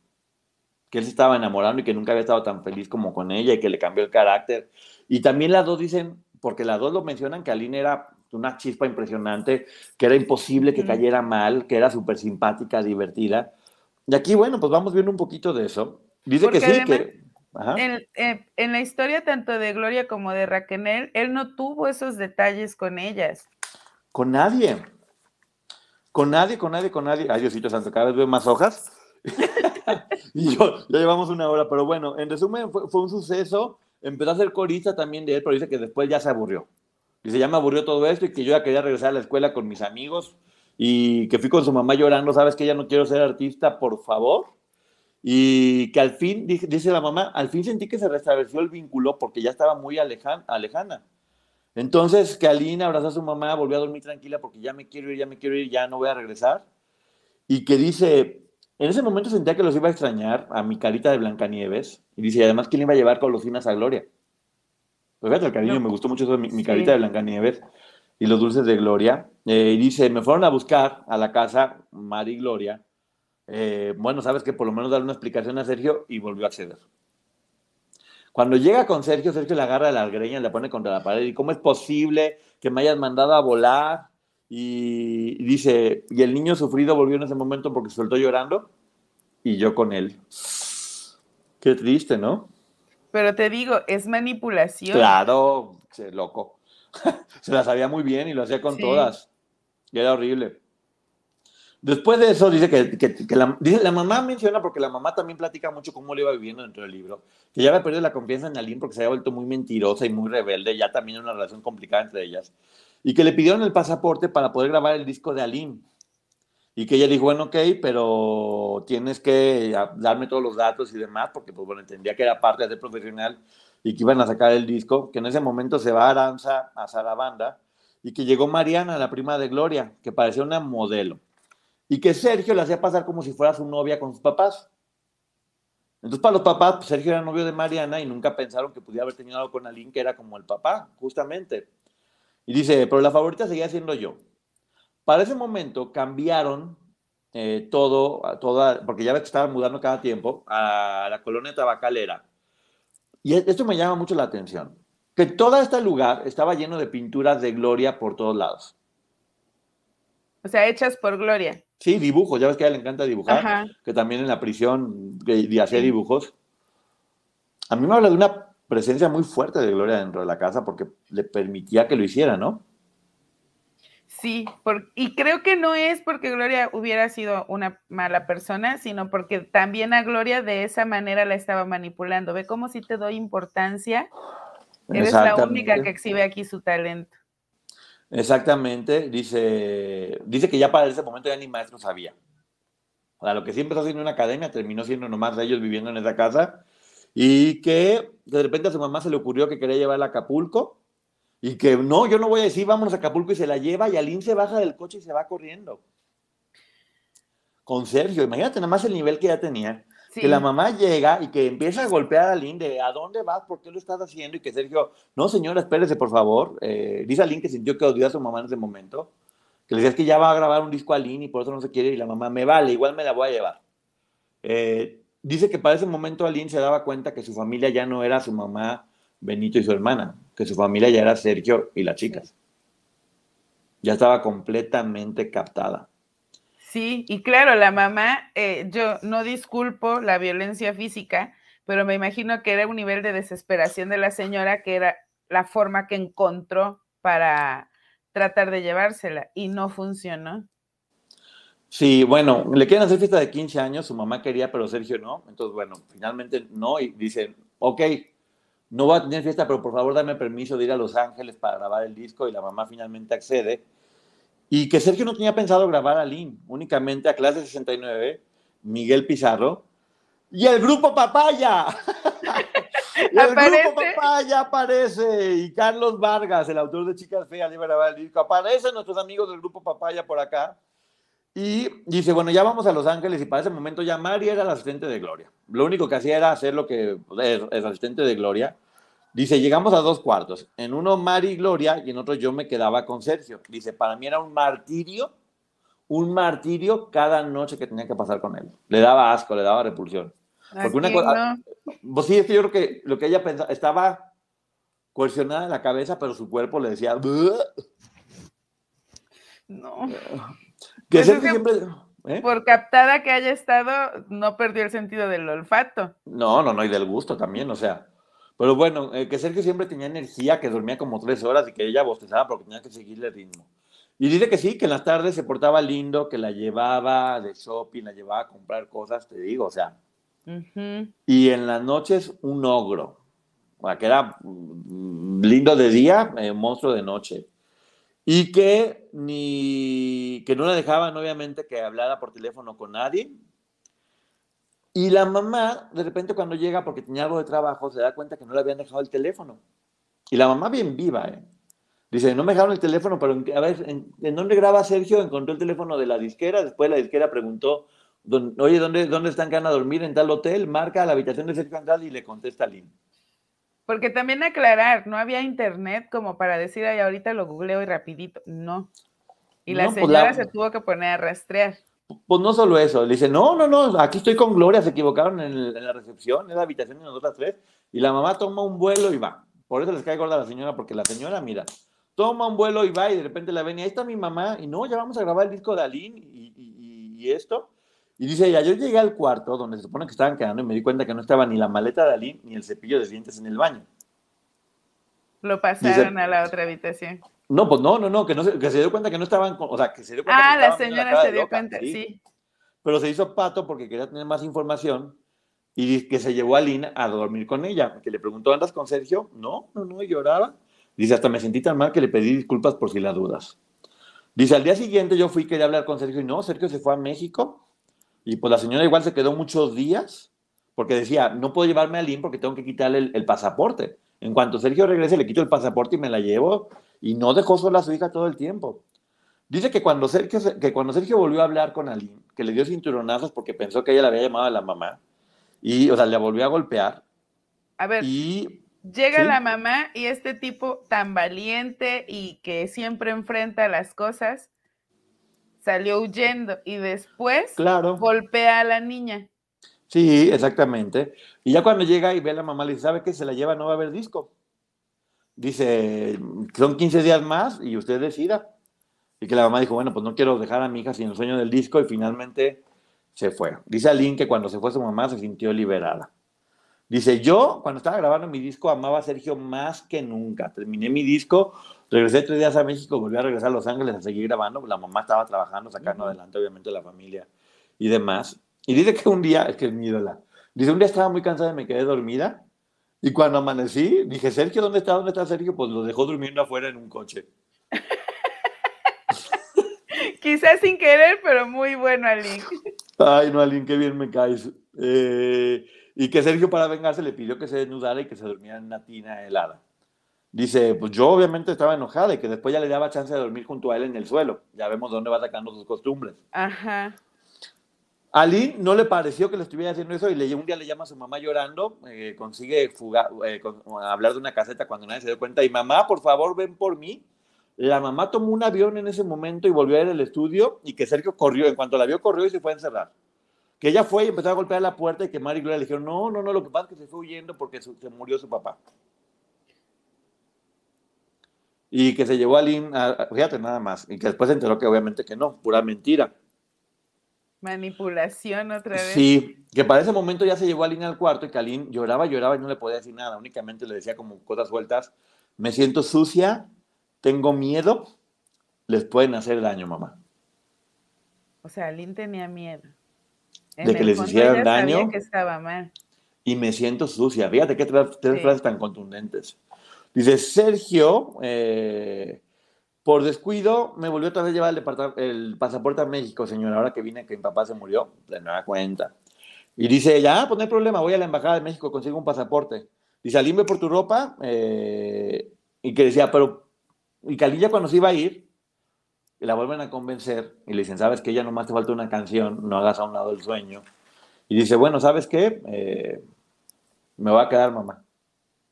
Que él se estaba enamorando y que nunca había estado tan feliz como con ella y que le cambió el carácter. Y también las dos dicen, porque las dos lo mencionan, que Aline era una chispa impresionante, que era imposible que cayera mal, que era súper simpática, divertida. Y aquí, bueno, pues vamos viendo un poquito de eso. Dice que sí, que... En, en, la historia tanto de Gloria como de Raquel, él no tuvo esos detalles con ellas. Con nadie. Con nadie, con nadie, con nadie. Ay, Diosito Santo, cada vez veo más hojas. y yo, ya llevamos una hora, pero bueno, en resumen, fue, fue, un suceso. Empezó a ser corista también de él, pero dice que después ya se aburrió. Dice, ya me aburrió todo esto y que yo ya quería regresar a la escuela con mis amigos y que fui con su mamá llorando, sabes que ya no quiero ser artista, por favor. Y que al fin, dice la mamá, al fin sentí que se restableció el vínculo porque ya estaba muy alejana. Entonces, que Aline abrazó a su mamá, volvió a dormir tranquila porque ya me quiero ir, ya me quiero ir, ya no voy a regresar. Y que dice, en ese momento sentía que los iba a extrañar a mi carita de Blancanieves. Y dice, además, ¿quién iba a llevar golosinas a Gloria? Pues fíjate el cariño, me gustó mucho eso, mi, mi carita de Blancanieves y los dulces de Gloria. Eh, y dice, me fueron a buscar a la casa Mari y Gloria. Eh, bueno, sabes que por lo menos darle una explicación a Sergio y volvió a acceder. Cuando llega con Sergio, Sergio le agarra la greña, le pone contra la pared. ¿Y cómo es posible que me hayas mandado a volar? Y, dice, y el niño sufrido volvió en ese momento porque se soltó llorando y yo con él. Qué triste, ¿no? Pero te digo, es manipulación. Claro, loco. se las sabía muy bien y lo hacía con todas. Y era horrible. Después de eso, dice que, la, dice, la mamá menciona, porque la mamá también platica mucho cómo le iba viviendo dentro del libro, que ya había perdido la confianza en Aline porque se había vuelto muy mentirosa y muy rebelde, ya también una relación complicada entre ellas, y que le pidieron el pasaporte para poder grabar el disco de Aline. Y que ella dijo, bueno, ok, pero tienes que darme todos los datos y demás, porque pues bueno, entendía que era parte de ser profesional y que iban a sacar el disco, que en ese momento se va a Aranza a Sarabanda y que llegó Mariana, la prima de Gloria, que parecía una modelo, y que Sergio le hacía pasar como si fuera su novia con sus papás. Entonces, para los papás, pues, Sergio era novio de Mariana y nunca pensaron que pudiera haber tenido algo con Aline, que era como el papá, justamente. Y dice, pero la favorita seguía siendo yo. Para ese momento cambiaron eh, todo, toda, porque ya ves que estaban mudando cada tiempo, a la colonia tabacalera y e, esto me llama mucho la atención, que todo este lugar estaba lleno de pinturas de Gloria por todos lados. O sea, hechas por Gloria. Sí, dibujos, ya ves que a ella le encanta dibujar, que también en la prisión de, hacía dibujos. A mí me habla de una presencia muy fuerte de Gloria dentro de la casa porque le permitía que lo hiciera, ¿no? Sí, y creo que no es porque Gloria hubiera sido una mala persona, sino porque también a Gloria de esa manera la estaba manipulando. Ve cómo si te doy importancia. Eres la única que exhibe aquí su talento. Exactamente, dice, dice que ya para ese momento ya ni maestro sabía. O sea, lo que siempre empezó siendo una academia terminó siendo nomás de ellos viviendo en esa casa y que de repente a su mamá se le ocurrió que quería llevarla a Acapulco y que no, yo no voy a decir vámonos a Acapulco y se la lleva y Aline se baja del coche y se va corriendo. Con Sergio, imagínate nada más el nivel que ya tenía. Que la mamá llega y que empieza a golpear a Aline de ¿a dónde vas? ¿Por qué lo estás haciendo? Y que Sergio, no señora, espérese por favor. Eh, dice Aline que sintió que odió a su mamá en ese momento. Que le decía que ya va a grabar un disco a Aline y por eso no se quiere. Y la mamá, me vale, igual me la voy a llevar. Eh, dice que para ese momento Aline se daba cuenta que su familia ya no era su mamá Benito y su hermana, que su familia ya era Sergio y las chicas. Ya estaba completamente captada. Sí, y claro, la mamá, eh, yo no disculpo la violencia física, pero me imagino que era un nivel de desesperación de la señora que era la forma que encontró para tratar de llevársela y no funcionó. Sí, bueno, le quieren hacer fiesta de 15 años, su mamá quería, pero Sergio no. Entonces, bueno, finalmente no, y dicen, ok, no voy a tener fiesta, pero por favor dame permiso de ir a Los Ángeles para grabar el disco, y la mamá finalmente accede. Y que Sergio no tenía pensado grabar a Lynn, únicamente a clase 69, Miguel Pizarro, y el grupo Papaya. y el grupo Papaya aparece, y Carlos Vargas, el autor de Chicas Feas, iba a grabar el disco, aparecen nuestros amigos del grupo Papaya por acá y dice, bueno, ya vamos a Los Ángeles y para ese momento ya Mari era la asistente de Gloria. Lo único que hacía era hacer lo que es, asistente de Gloria. Dice, llegamos a dos cuartos. En uno Mari y Gloria y en otro yo me quedaba con Sergio. Dice, para mí era un martirio, un martirio cada noche que tenía que pasar con él. Le daba asco, le daba repulsión. Porque una cosa, pues sí, es que yo creo que lo que ella pensaba, estaba coercionada en la cabeza, pero su cuerpo le decía, no. Que pues siempre, ¿eh? Por captada que haya estado, no perdió el sentido del olfato. No, no, no, y del gusto también, o sea. Pero bueno, eh, que Sergio siempre tenía energía, que dormía como tres horas y que ella bostezaba porque tenía que seguirle el ritmo. Y dice que sí, que en las tardes se portaba lindo, que la llevaba de shopping, la llevaba a comprar cosas, te digo, o sea. Y en las noches, un ogro. que era mm, lindo de día, eh, monstruo de noche y que ni que no la dejaban obviamente que hablara por teléfono con nadie. Y la mamá, de repente cuando llega porque tenía algo de trabajo, se da cuenta que no le habían dejado el teléfono. Y la mamá bien viva, ¿eh? Dice, no me dejaron el teléfono, pero a ver, ¿en, dónde graba Sergio? Encontró el teléfono de la disquera, después la disquera preguntó, oye, ¿dónde, dónde están que van a dormir? En tal hotel, marca la habitación de Sergio Andrade y le contesta Lynn. Porque también aclarar, no había internet como para decir, ay, ahorita lo googleo y rapidito. No. Y la pues señora se tuvo que poner a rastrear. Pues no solo eso, le dice, no, no, no, aquí estoy con Gloria, se equivocaron en, la recepción, en la habitación de nosotras tres, y la mamá toma un vuelo y va. Por eso les cae gorda a la señora, porque la señora, mira, toma un vuelo y va, y de repente la ven, y ahí está mi mamá, y no, ya vamos a grabar el disco de Aline y, y, esto. Y dice ella, yo llegué al cuarto donde se supone que estaban quedando y me di cuenta que no estaba ni la maleta de Aline ni el cepillo de dientes en el baño. Lo pasaron a la otra habitación. No, pues no, no, no, que, no se, que se dio cuenta que no estaban, o sea, que se dio cuenta. Ah, la señora se dio cuenta, ¿sí? Pero se hizo pato porque quería tener más información y que se llevó a Aline a dormir con ella. Que le preguntó, ¿andas con Sergio? No, no, no, y lloraba. Dice, hasta me sentí tan mal que le pedí disculpas por si las dudas. Dice, al día siguiente yo fui, quería hablar con Sergio y no, Sergio se fue a México y pues la señora igual se quedó muchos días porque decía, no puedo llevarme a Lynn porque tengo que quitarle el, pasaporte. En cuanto Sergio regrese, le quito el pasaporte y me la llevo. Y no dejó sola a su hija todo el tiempo. Dice que cuando Sergio, que cuando Sergio volvió a hablar con Aline, que le dio cinturonazos porque pensó que ella le había llamado a la mamá, y, o sea, le volvió a golpear. A ver, y, llega la mamá y este tipo tan valiente y que siempre enfrenta las cosas, salió huyendo y después golpea a la niña. Sí, exactamente. Y ya cuando llega y ve a la mamá, le dice, ¿sabe qué? Se la lleva, no va a haber disco. Dice, son 15 días más y usted decida. Y que la mamá dijo, bueno, pues no quiero dejar a mi hija sin el sueño del disco y finalmente se fue. Dice Aline que cuando se fue su mamá se sintió liberada. Dice, yo cuando estaba grabando mi disco amaba a Sergio más que nunca. Terminé mi disco, regresé tres días a México, volví a regresar a Los Ángeles a seguir grabando. La mamá estaba trabajando, sacando adelante obviamente la familia y demás. Y dice que un día, es que es mi ídola, dice, un día estaba muy cansada y me quedé dormida. Y cuando amanecí, dije, Sergio, ¿dónde está? ¿Dónde está Sergio? Pues lo dejó durmiendo afuera en un coche. Quizás sin querer, pero muy bueno, Aline. Ay, no, Aline, qué bien me caes. Eh, y que Sergio para vengarse le pidió que se desnudara y que se durmiera en una tina helada. Dice, pues yo obviamente estaba enojada y que después ya le daba chance de dormir junto a él en el suelo. Ya vemos dónde va sacando sus costumbres. Ajá. A Lynn no le pareció que le estuviera haciendo eso y le, un día le llama a su mamá llorando, eh, consigue fugar, eh, hablar de una caseta cuando nadie se dio cuenta y mamá, por favor, ven por mí. La mamá tomó un avión en ese momento y volvió a ir al estudio y que Sergio corrió, en cuanto la vio corrió y se fue a encerrar que ella fue y empezó a golpear la puerta y que Mari Gloria le dijeron, no, no, no, lo que pasa es que se fue huyendo porque se murió su papá. Y que se llevó a Lynn, fíjate nada más, y que después se enteró que obviamente que no, pura mentira. Manipulación otra vez. Sí, que para ese momento ya se llevó a Lynn al cuarto y que Aline lloraba, lloraba y no le podía decir nada, únicamente le decía como cosas sueltas, me siento sucia, tengo miedo, les pueden hacer daño, mamá. O sea, Aline tenía miedo. de que les hicieran daño. que estaba mal. Y me siento sucia. Fíjate qué tres frases tan contundentes. Dice, Sergio, eh, por descuido, me volvió otra vez a llevar el, pasaporte a México, señora, ahora que vine que mi papá se murió, de nueva cuenta. Y dice ya, pues no hay problema, voy a la Embajada de México, consigo un pasaporte. Dice, Aline, por tu ropa. Eh, y que decía, pero, y Calilla cuando se iba a ir, la vuelven a convencer y le dicen, sabes que ya nomás te falta una canción, no hagas a un lado el sueño. Y dice, bueno, ¿sabes qué? Eh, me va a quedar mamá.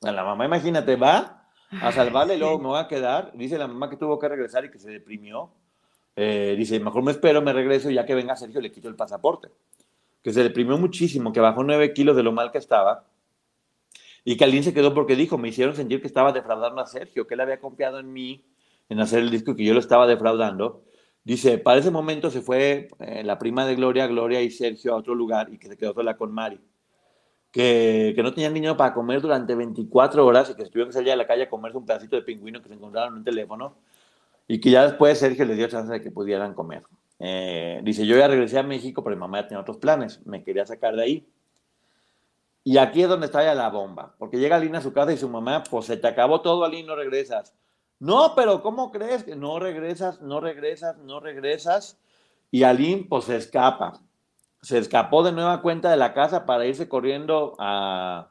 La mamá, imagínate, va a salvarle y luego me va a quedar. Dice la mamá que tuvo que regresar y que se deprimió. Eh, dice, mejor me espero, me regreso y ya que venga Sergio le quito el pasaporte que se deprimió muchísimo, que bajó nueve kilos de lo mal que estaba, y que Aline se quedó porque dijo, me hicieron sentir que estaba defraudando a Sergio, que él había confiado en mí en hacer el disco y que yo lo estaba defraudando. Dice, para ese momento se fue eh, la prima de Gloria, Gloria y Sergio a otro lugar y que se quedó sola con Mari. Que, que no tenían dinero para comer durante 24 horas y que estuvieron que salir a la calle a comerse un pedacito de pingüino que se encontraron en un teléfono y que ya después Sergio les dio chance de que pudieran comer. Eh, dice, yo ya regresé a México, pero mi mamá ya tenía otros planes, me quería sacar de ahí. Y aquí es donde está ya la bomba, porque llega Alina a su casa y su mamá, pues se te acabó todo, Alina, no regresas. No, pero ¿cómo crees que no regresas, no regresas, no regresas? Y Aline, pues se escapa. Se escapó de nueva cuenta de la casa para irse corriendo a,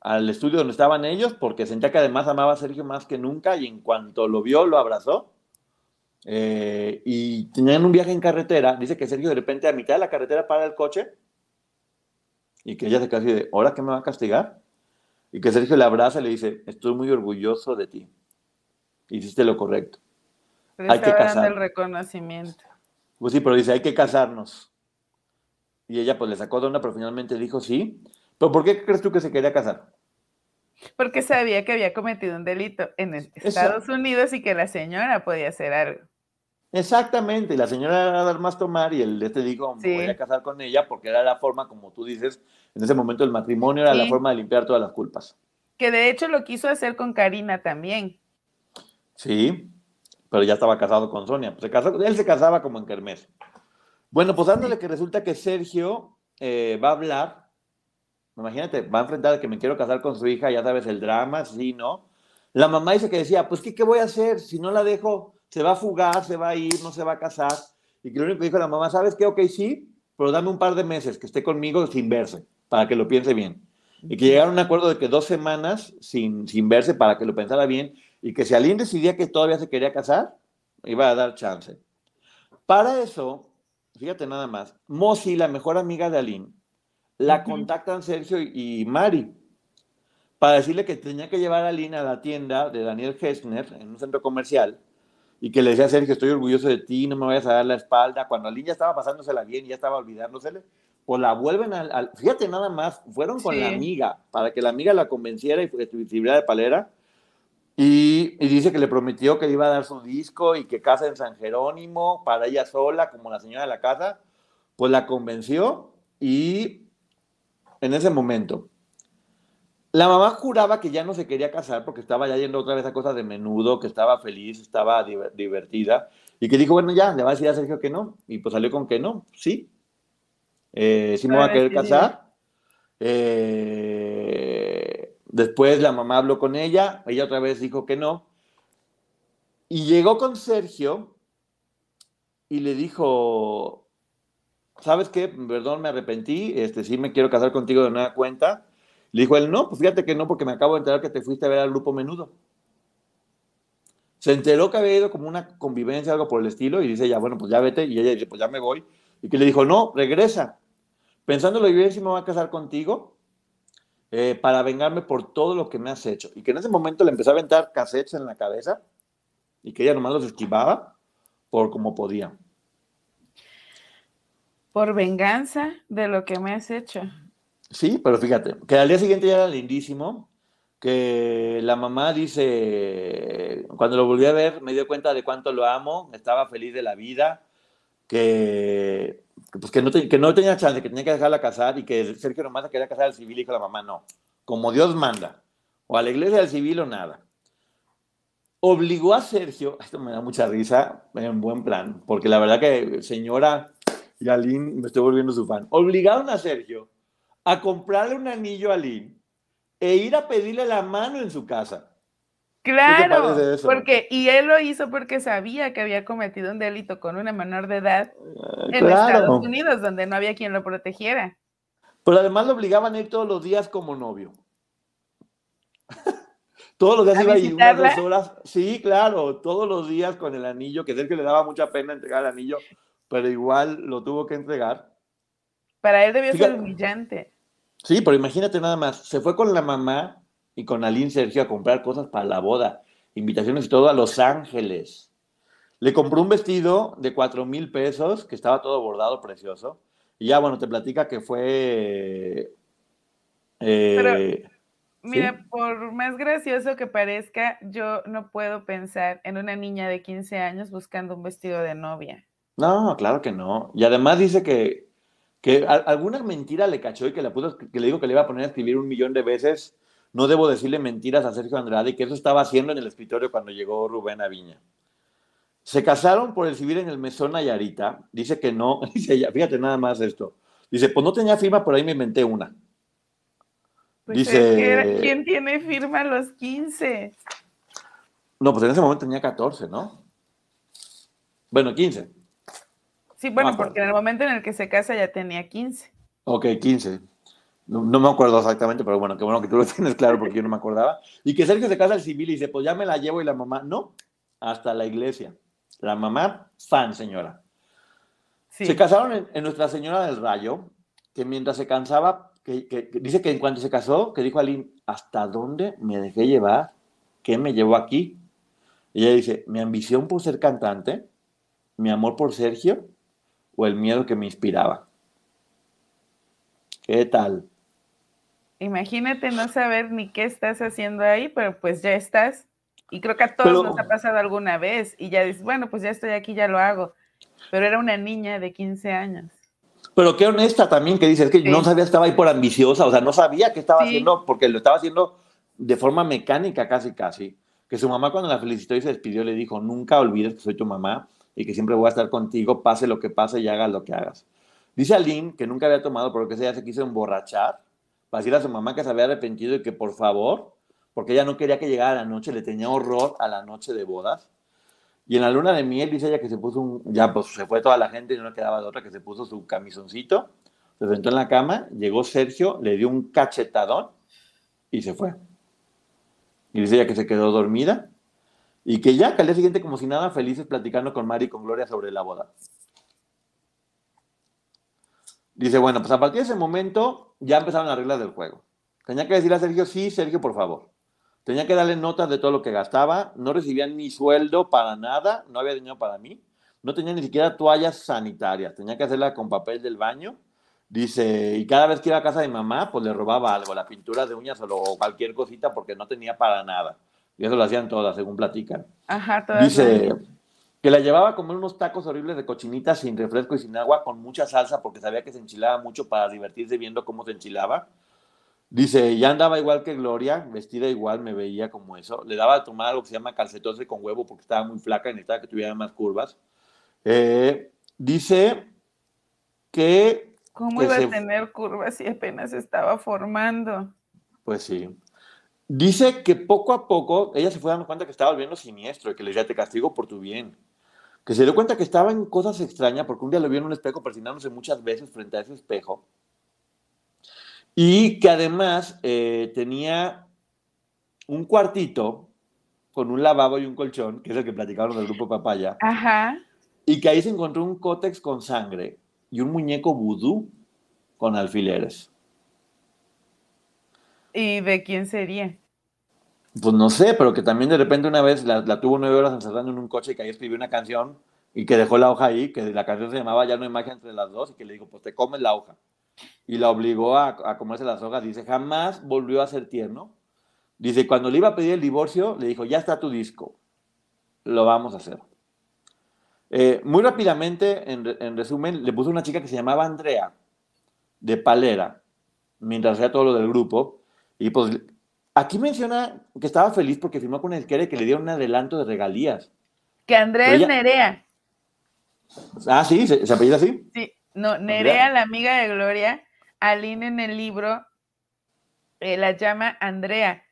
al estudio donde estaban ellos, porque sentía que además amaba a Sergio más que nunca y en cuanto lo vio, lo abrazó eh, y tenían un viaje en carretera. Dice que Sergio de repente a mitad de la carretera para el coche y que ella se casi de, ¿ahora qué me va a castigar? Y que Sergio le abraza y le dice, estoy muy orgulloso de ti. Hiciste lo correcto. hay que casar. el reconocimiento. Pues sí, pero dice, hay que casarnos. Y ella pues le sacó de onda, pero finalmente dijo sí. ¿Pero por qué crees tú que se quería casar? Porque sabía que había cometido un delito en Estados Unidos y que la señora podía hacer algo. Exactamente, y la señora era dar más tomar y él te dijo, me voy a casar con ella porque era la forma, como tú dices, en ese momento el matrimonio era la forma de limpiar todas las culpas. Que de hecho lo quiso hacer con Karina también. Sí, pero ya estaba casado con Sonia. Pues se casó, él se casaba como en Kermés. Bueno, pues dándole que resulta que Sergio eh, va a hablar, imagínate, va a enfrentar que me quiero casar con su hija, ya sabes, el drama, sí, ¿no? La mamá dice que decía, pues, ¿qué, qué voy a hacer si no la dejo? se va a fugar, se va a ir, no se va a casar. Y que lo único que dijo la mamá, ¿sabes qué? Ok, sí, pero dame un par de meses que esté conmigo sin verse, para que lo piense bien. Y que llegaron a un acuerdo de que dos semanas sin, sin verse para que lo pensara bien y que si alguien decidía que todavía se quería casar, iba a dar chance. Para eso, fíjate nada más, Mosi, la mejor amiga de Aline, la contactan Sergio y, Mari para decirle que tenía que llevar a Aline a la tienda de Daniel Hessner en un centro comercial y que le decía a Sergio, estoy orgulloso de ti, no me vayas a dar la espalda. Cuando Aline ya estaba pasándosela bien y ya estaba olvidándosele, pues la vuelven al, fíjate nada más, fueron con la amiga, para que la amiga la convenciera y sirviera de palera. Y, y, dice que le prometió que le iba a dar su disco y que casa en San Jerónimo para ella sola, como la señora de la casa. Pues la convenció y en ese momento la mamá juraba que ya no se quería casar porque estaba ya yendo otra vez a cosas de menudo, que estaba feliz, estaba divertida, y que dijo, bueno, ya, le va a decir a Sergio que no, y pues salió con que no, sí, eh, sí me voy a querer casar. Eh, después la mamá habló con ella, ella otra vez dijo que no, y llegó con Sergio y le dijo, ¿sabes qué? Perdón, me arrepentí, este, sí me quiero casar contigo de nueva cuenta le dijo él, no, pues fíjate que no, porque me acabo de enterar que te fuiste a ver al grupo menudo. Se enteró que había ido como una convivencia, algo por el estilo, y dice ya, bueno, pues ya vete, y ella dice, pues ya me voy. Y que le dijo, no, regresa. Pensándolo bien, si me voy a casar contigo, eh, para vengarme por todo lo que me has hecho. Y que en ese momento le empezó a aventar cassettes en la cabeza, y que ella nomás los esquivaba por como podía. Por venganza de lo que me has hecho. Sí, pero fíjate, que al día siguiente ya era lindísimo, que la mamá dice, cuando lo volví a ver, me dio cuenta de cuánto lo amo, estaba feliz de la vida, que, pues que, no, que no tenía chance, que tenía que dejarla casar y que Sergio nomás quería casar al civil y dijo la mamá, no, como Dios manda, o a la iglesia del civil o nada. obligó a Sergio, esto me da mucha risa, en buen plan, porque la verdad que señora y Aline, me estoy volviendo su fan, obligaron a Sergio a comprarle un anillo a Aline e ir a pedirle la mano en su casa. Claro, porque y él lo hizo porque sabía que había cometido un delito con una menor de edad ah, en Estados Unidos, donde no había quien lo protegiera. Pero además lo obligaban a ir todos los días como novio. todos los días iba a ir unas dos horas. Sí, claro, todos los días con el anillo, que es el que le daba mucha pena entregar el anillo, pero igual lo tuvo que entregar. Para él debió ser humillante. Sí, pero imagínate nada más, se fue con la mamá y con Aline Sergio a comprar cosas para la boda, invitaciones y todo a Los Ángeles. Le compró un vestido de cuatro mil pesos, que estaba todo bordado, precioso. Y ya, bueno, te platica que fue... Eh, mira, por más gracioso que parezca, yo no puedo pensar en una niña de 15 años buscando un vestido de novia. No, claro que no. Y además dice que, que alguna mentira le cachó y que le, puso, que le dijo que le iba a poner a escribir un millón de veces no debo decirle mentiras a Sergio Andrade y que eso estaba haciendo en el escritorio cuando llegó Rubén Aviña. Se casaron por el civil en el Mesón Nayarita. Dice que no, dice ella, fíjate nada más esto. Dice, pues no tenía firma, por ahí me inventé una. Pues dice, ¿quién tiene firma a los 15? No, pues en ese momento tenía 14, ¿no? Bueno, 15. Sí, bueno, porque en el momento en el que se casa ya tenía 15. Ok, 15. No, me acuerdo exactamente, pero bueno, qué bueno que tú lo tienes claro porque yo no me acordaba. Y que Sergio se casa al civil y dice, pues ya me la llevo y la mamá, no, hasta la iglesia. La mamá, fan, señora. Se casaron en, Nuestra Señora del Rayo, que mientras se cansaba, que, dice que en cuanto se casó, que dijo a ¿hasta dónde me dejé llevar? ¿Qué me llevó aquí? Y ella dice, mi ambición por ser cantante, mi amor por Sergio o el miedo que me inspiraba. ¿Qué tal? Imagínate no saber ni qué estás haciendo ahí, pero pues ya estás. Y creo que a todos nos ha pasado alguna vez y ya dices, bueno, pues ya estoy aquí, ya lo hago. Pero era una niña de 15 años. Pero qué honesta también que dices, que no sabía, estaba ahí por ambiciosa, o sea, no sabía qué estaba haciendo, porque lo estaba haciendo de forma mecánica casi, casi. Que su mamá cuando la felicitó y se despidió le dijo, nunca olvides que soy tu mamá y que siempre voy a estar contigo, pase lo que pase y hagas lo que hagas. Dice Aline que nunca había tomado, pero que ella se quiso emborrachar para decirle a su mamá que se había arrepentido y que por favor, porque ella no quería que llegara la noche, le tenía horror a la noche de bodas. Y en la luna de miel dice ella que se puso un, ya pues se fue toda la gente y no quedaba de otra, que se puso su camisoncito, se sentó en la cama, llegó Sergio, le dio un cachetadón y se fue. Y dice ella que se quedó dormida y que ya, que al día siguiente como si nada, felices platicando con Mari y con Gloria sobre la boda. Dice, bueno, pues a partir de ese momento ya empezaron las reglas del juego. Tenía que decirle a Sergio, sí, Sergio, por favor. Tenía que darle notas de todo lo que gastaba. No recibía ni sueldo para nada, no había dinero para mí. No tenía ni siquiera toallas sanitarias. Tenía que hacerla con papel del baño. Dice, y cada vez que iba a casa de mamá, pues le robaba algo, la pintura de uñas o cualquier cosita, porque no tenía para nada. Y eso lo hacían todas, según platican. Ajá, todas. Dice, que la llevaba a comer unos tacos horribles de cochinita sin refresco y sin agua, con mucha salsa, porque sabía que se enchilaba mucho para divertirse viendo cómo se enchilaba. Dice, ya andaba igual que Gloria, vestida igual, me veía como eso. Le daba a tomar algo que se llama calcetose con huevo porque estaba muy flaca y necesitaba que tuviera más curvas. Eh, dice que... ¿Cómo iba a tener curvas si apenas estaba formando? Pues sí. Dice que poco a poco ella se fue dando cuenta que estaba volviendo siniestro y que le decía, te castigo por tu bien que se dio cuenta que estaba en cosas extrañas, porque un día lo vio en un espejo persinándose muchas veces frente a ese espejo, y que además eh, tenía un cuartito con un lavabo y un colchón, que es el que platicaron del grupo Papaya, Ajá. y que ahí se encontró un cótex con sangre y un muñeco vudú con alfileres. ¿Y de quién sería? Pues no sé, pero que también de repente una vez la, tuvo nueve horas encerrando en un coche y que ahí escribió una canción y que dejó la hoja ahí, que la canción se llamaba Ya no hay magia entre las dos y que le dijo, pues te comes la hoja. Y la obligó a, comerse las hojas. Dice, jamás volvió a ser tierno. Dice, cuando le iba a pedir el divorcio, le dijo, ya está tu disco, lo vamos a hacer. Eh, muy rápidamente, en, en, resumen, le puso una chica que se llamaba Andrea, de Palera, mientras hacía todo lo del grupo, y pues Aquí menciona que estaba feliz porque firmó con el que le dieron un adelanto de regalías. Que Andrés Nerea. Ah, sí, ¿se, apellida así? Sí, no, Nerea, la amiga de Gloria, Aline en el libro eh, la llama Andrea,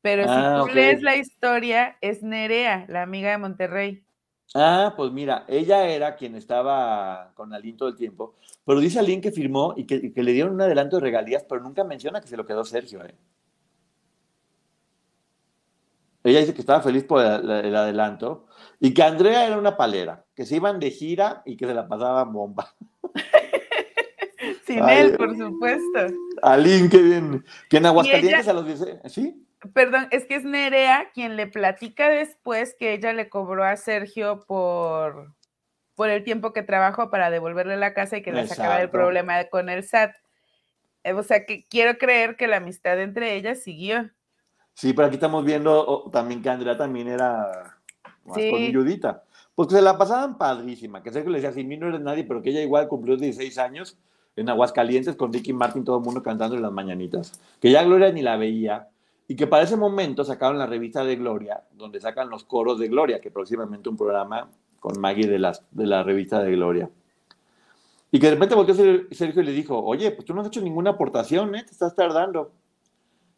pero si ah, tú lees la historia, es Nerea, la amiga de Monterrey. Ah, pues mira, ella era quien estaba con Aline todo el tiempo, pero dice Aline que firmó y que, le dieron un adelanto de regalías, pero nunca menciona que se lo quedó Sergio. ¿eh? Ella dice que estaba feliz por el, adelanto y que Andrea era una palera, que se iban de gira y que se la pasaban bomba. Sin él, por supuesto. Aline, qué bien. Que en Aguascalientes a los dice, ¿sí? Perdón, es que es Nerea quien le platica después que ella le cobró a Sergio por, por el tiempo que trabajó para devolverle la casa y que le sacaba el problema con el SAT. Eh, o sea, que quiero creer que la amistad entre ellas siguió. Sí, pero aquí estamos viendo también que Andrea también era más con Judita. Porque se la pasaban padrísima, que Sergio le decía, si mí no eres nadie, pero que ella igual cumplió 16 años en Aguascalientes con Ricky Martin, todo el mundo cantando en las mañanitas. Que ya Gloria ni la veía, y que para ese momento sacaron la revista de Gloria, donde sacan los coros de Gloria, que próximamente un programa con Maggie de, las, de la revista de Gloria. Y que de repente volvió Sergio y le dijo, oye, pues tú no has hecho ninguna aportación, ¿eh? Te estás tardando.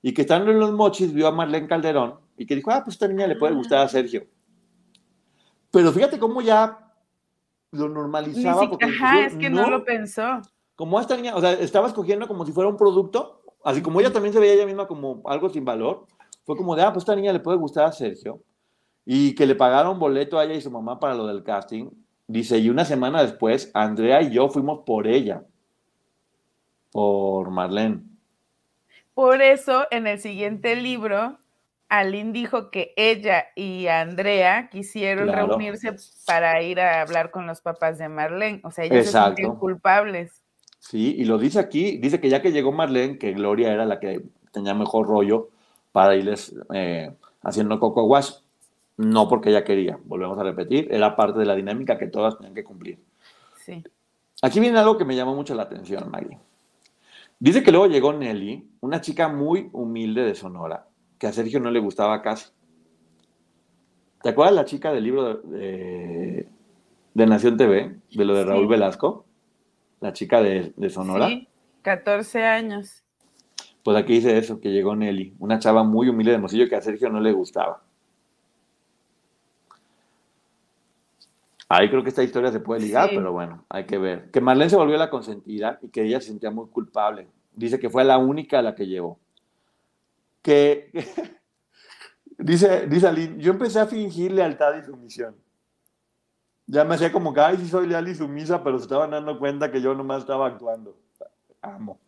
Y que estando en los mochis vio a Marlene Calderón y que dijo, ah, pues esta niña le puede gustar a Sergio. Pero fíjate cómo ya lo normalizaba. porque ajá, es que no, no, lo pensó. Como esta niña, o sea, estaba escogiendo como si fuera un producto así como ella también se veía ella misma como algo sin valor, fue como de, ah, pues esta niña le puede gustar a Sergio. Y que le pagaron boleto a ella y su mamá para lo del casting. Dice, y una semana después, Andrea y yo fuimos por ella, por Marlene. Por eso, en el siguiente libro, Aline dijo que ella y Andrea quisieron reunirse para ir a hablar con los papás de Marlene. O sea, ellos se sienten culpables. Sí, y lo dice aquí, dice que ya que llegó Marlene, que Gloria era la que tenía mejor rollo para irles eh, haciendo coco wash, no porque ella quería, volvemos a repetir, era parte de la dinámica que todas tenían que cumplir. Sí. Aquí viene algo que me llamó mucho la atención, Maggie. Dice que luego llegó Nelly, una chica muy humilde de Sonora, que a Sergio no le gustaba casi. ¿Te acuerdas la chica del libro de, de Nación TV, de lo de Raúl Velasco? la chica de, Sonora. Sí, 14 años. Pues aquí dice eso, que llegó Nelly, una chava muy humilde de Mosillo que a Sergio no le gustaba. Ahí creo que esta historia se puede ligar, pero bueno, hay que ver. Que Marlene se volvió la consentida y que ella se sentía muy culpable. Dice que fue la única a la que llevó. Que, dice, dice Aline, yo empecé a fingir lealtad y sumisión ya me hacía como que, ay, sí soy leal y sumisa, pero se estaban dando cuenta que yo nomás estaba actuando. Amo.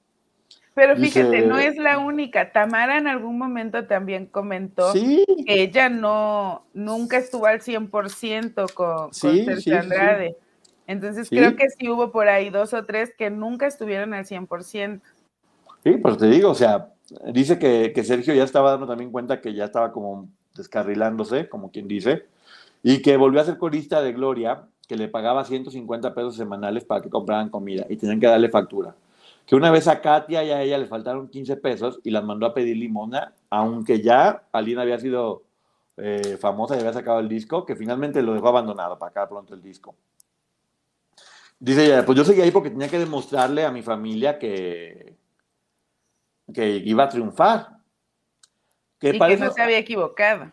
Pero fíjate, no es la única. Tamara en algún momento también comentó que ella no, nunca estuvo al 100% con, con Sergio Andrade. Entonces creo que sí hubo por ahí dos o tres que nunca estuvieron al 100%. Sí, pues te digo, o sea, dice que, que Sergio ya estaba dando también cuenta que ya estaba como descarrilándose, como quien dice, y que volvió a ser corista de Gloria, que le pagaba 150 pesos semanales para que compraran comida y tenían que darle factura. Que una vez a Katia y a ella le faltaron 15 pesos y las mandó a pedir limona, aunque ya Alina había sido eh, famosa y había sacado el disco, que finalmente lo dejó abandonado para acá pronto el disco. Dice ella, pues yo seguí ahí porque tenía que demostrarle a mi familia que, que iba a triunfar. Que y que no se había equivocado.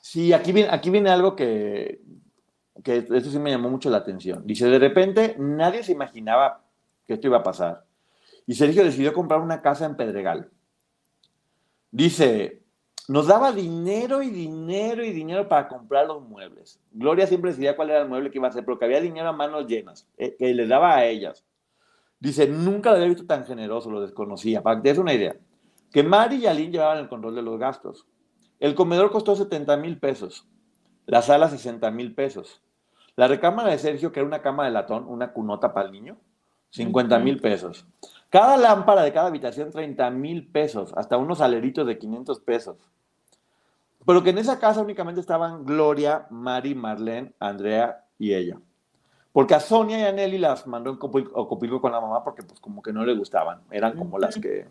Sí, aquí viene, aquí viene algo que, que esto sí me llamó mucho la atención. Dice, de repente nadie se imaginaba que esto iba a pasar. Y Sergio decidió comprar una casa en Pedregal. Dice, nos daba dinero y dinero y dinero para comprar los muebles. Gloria siempre decía cuál era el mueble que iba a hacer, porque había dinero a manos llenas, eh, que le daba a ellas. Dice, nunca lo había visto tan generoso, lo desconocía. Para que te des una idea, que Mari y Aline llevaban el control de los gastos. El comedor costó 70 mil pesos, la sala 60 mil pesos. La recámara de Sergio, que era una cama de latón, una cunota para el niño, 50 mil pesos. Cada lámpara de cada habitación, 30 mil pesos, hasta unos aleritos de 500 pesos. Pero que en esa casa únicamente estaban Gloria, Mari, Marlene, Andrea y ella. Porque a Sonia y a Nelly las mandó en Copilco con la mamá porque pues como que no le gustaban. Eran como las que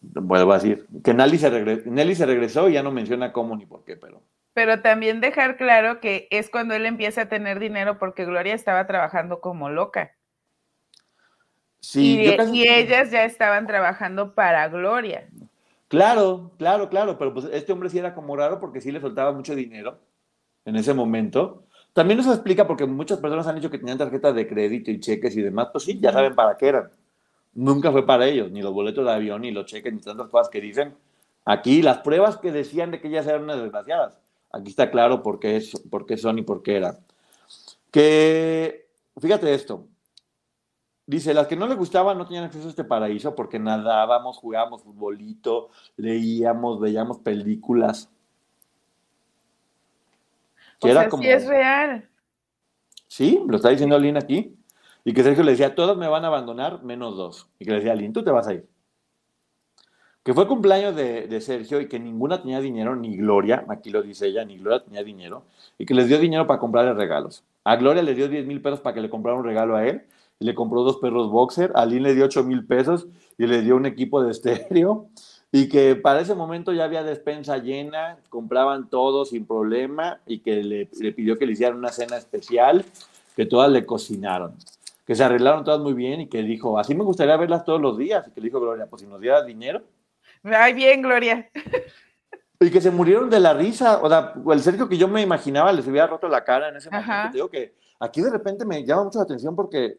vuelvo a decir, que Nelly se, Nelly se regresó y ya no menciona cómo ni por qué, pero... Pero también dejar claro que es cuando él empieza a tener dinero porque Gloria estaba trabajando como loca. Sí, y, ellas ya estaban trabajando para Gloria. Claro, claro, claro, pero pues este hombre sí era como raro porque sí le soltaba mucho dinero en ese momento. También eso explica porque muchas personas han dicho que tenían tarjetas de crédito y cheques y demás, pues sí, ya saben para qué eran. Nunca fue para ellos, ni los boletos de avión, ni los cheques, ni tantas cosas que dicen. Aquí las pruebas que decían de que ellas eran unas desgraciadas. Aquí está claro por qué, es, por qué son y por qué eran. Que, fíjate esto, Dice, las que no le gustaban no tenían acceso a este paraíso porque nadábamos, jugábamos futbolito, leíamos, veíamos películas. Que era como... sí es real. Sí, lo está diciendo Aline aquí. Y que Sergio le decía, todas me van a abandonar, menos dos. Y que le decía, Aline, tú te vas a ir. Que fue cumpleaños de, de, Sergio y que ninguna tenía dinero, ni Gloria, aquí lo dice ella, ni Gloria tenía dinero, y que les dio dinero para comprarle regalos. A Gloria le dio 10 mil pesos para que le comprara un regalo a él, y le compró dos perros boxer, a Lynn le dio 8 mil pesos y le dio un equipo de estéreo y que para ese momento ya había despensa llena, compraban todo sin problema y que le, pidió que le hicieran una cena especial, que todas le cocinaron, que se arreglaron todas muy bien y que dijo, así me gustaría verlas todos los días, y que le dijo Gloria, pues si nos dieras dinero. Ay, bien, Gloria. Y que se murieron de la risa, o sea, el Sergio que yo me imaginaba les hubiera roto la cara en ese momento. Te digo que aquí de repente me llama mucho la atención porque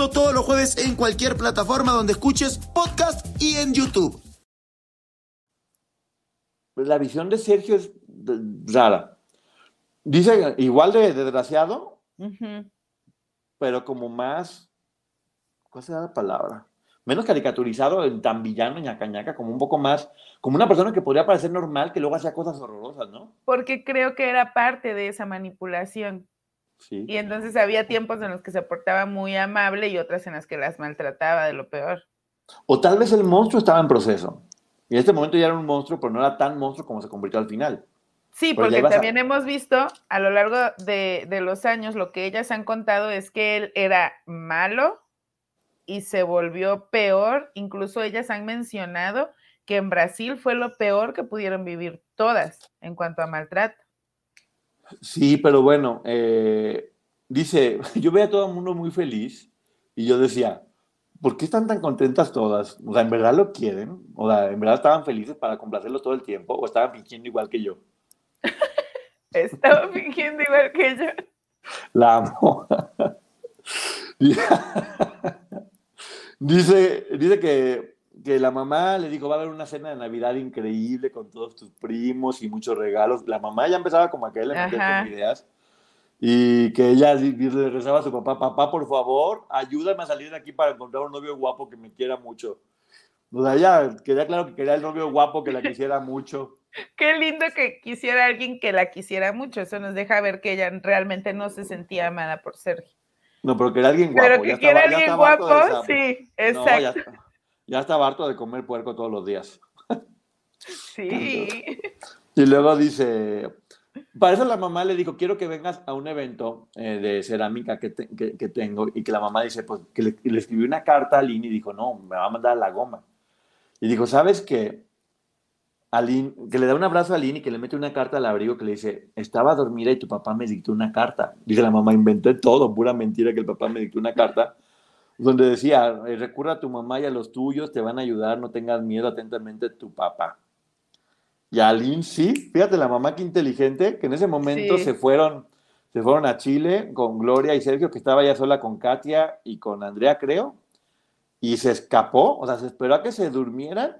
todos los jueves en cualquier plataforma donde escuches podcast y en YouTube. La visión de Sergio es rara. Dice igual de, desgraciado, pero como más, ¿cuál será la palabra? Menos caricaturizado, en tan villano, ñaca, ñaca, como un poco más, como una persona que podría parecer normal, que luego hacía cosas horrorosas, ¿no? Porque creo que era parte de esa manipulación. Y entonces había tiempos en los que se portaba muy amable y otras en las que las maltrataba de lo peor. O tal vez el monstruo estaba en proceso. Y en este momento ya era un monstruo, pero no era tan monstruo como se convirtió al final. Sí, porque también hemos visto a lo largo de, de, los años, lo que ellas han contado es que él era malo y se volvió peor. Incluso ellas han mencionado que en Brasil fue lo peor que pudieron vivir todas en cuanto a maltrato. Sí, pero bueno, eh, dice, yo veía a todo el mundo muy feliz y yo decía, ¿por qué están tan contentas todas? O sea, ¿en verdad lo quieren? O sea, ¿en verdad estaban felices para complacerlo todo el tiempo? ¿O estaban fingiendo igual que yo? Estaba fingiendo igual que yo. La amo. dice, dice que que la mamá le dijo, va a haber una cena de Navidad increíble con todos tus primos y muchos regalos. La mamá ya empezaba como a meter con ideas. Y que ella le rezaba a su papá, papá, por favor, ayúdame a salir de aquí para encontrar un novio guapo que me quiera mucho. O sea, ella quería claro que quería el novio guapo que la quisiera mucho. Qué lindo que quisiera alguien que la quisiera mucho. Eso nos deja ver que ella realmente no se sentía amada por Sergio. No, pero que era alguien guapo. Pero que quiera alguien guapo, sí, exacto. Ya estaba harto de comer puerco todos los días. Sí. y luego dice, para eso la mamá le dijo, quiero que vengas a un evento eh, de cerámica que, que, tengo. Y que la mamá dice, pues que le, le escribió una carta a Aline y dijo, no, me va a mandar la goma. Y dijo, ¿sabes qué? Aline, que le da un abrazo a Aline y que le mete una carta al abrigo que le dice, estaba dormida y tu papá me dictó una carta. Dice la mamá, inventé todo, pura mentira que el papá me dictó una carta donde decía, eh, recurra a tu mamá y a los tuyos, te van a ayudar, no tengas miedo, atentamente tu papá. Y Aline, sí, fíjate la mamá que inteligente, que en ese momento se fueron, se fueron a Chile con Gloria y Sergio, que estaba ya sola con Katia y con Andrea, creo, y se escapó, o sea, se esperó a que se durmieran.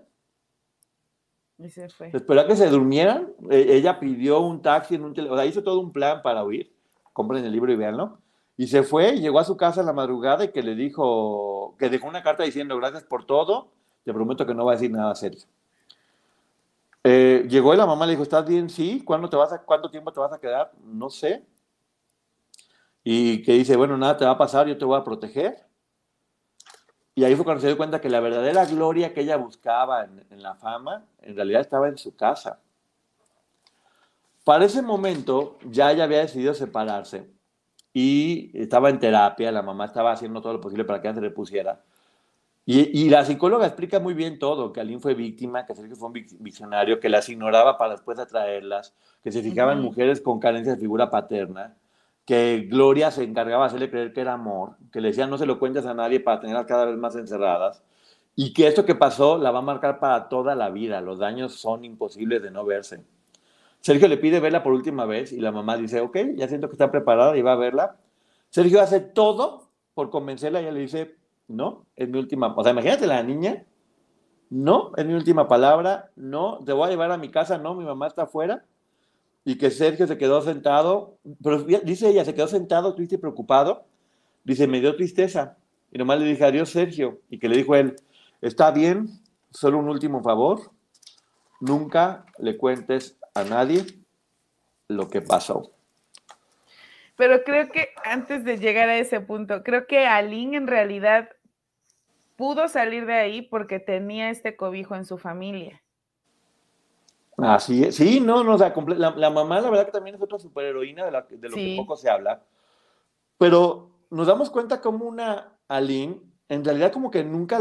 Y se fue. Se esperó a que se durmieran. E, ella pidió un taxi en un teléfono, o sea, hizo todo un plan para huir. Compren el libro y véanlo. Y se fue, llegó a su casa en la madrugada y que le dijo, que dejó una carta diciendo gracias por todo, te prometo que no va a decir nada serio. Eh, llegó y la mamá le dijo, ¿estás bien? Sí, ¿Cuándo te vas a, ¿cuánto tiempo te vas a quedar? No sé. Y que dice, bueno, nada te va a pasar, yo te voy a proteger. Y ahí fue cuando se dio cuenta que la verdadera gloria que ella buscaba en, en la fama, en realidad estaba en su casa. Para ese momento ya ella había decidido separarse y estaba en terapia, la mamá estaba haciendo todo lo posible para que ella se le pusiera. Y, la psicóloga explica muy bien todo, que Aline fue víctima, que Sergio fue un visionario, que las ignoraba para después atraerlas, que se fijaba en mujeres con carencia de figura paterna, que Gloria se encargaba de hacerle creer que era amor, que le decía no se lo cuentes a nadie para tenerlas cada vez más encerradas, y que esto que pasó la va a marcar para toda la vida, los daños son imposibles de no verse. Sergio le pide verla por última vez y la mamá dice, ok, ya siento que está preparada y va a verla. Sergio hace todo por convencerla y ella le dice, no, es mi última, o sea, imagínate la niña, no, es mi última palabra, no, te voy a llevar a mi casa, no, mi mamá está afuera. Y que Sergio se quedó sentado, pero dice ella, se quedó sentado, triste y preocupado. Dice, me dio tristeza. Y nomás le dije, adiós, Sergio. Y que le dijo él, está bien, solo un último favor, nunca le cuentes a nadie lo que pasó. Pero creo que antes de llegar a ese punto, creo que Aline en realidad pudo salir de ahí porque tenía este cobijo en su familia. Así es, sí, no, no, o sea, la, mamá la verdad que también es otra superheroína de, de lo que poco se habla, pero nos damos cuenta como una Aline, en realidad como que nunca,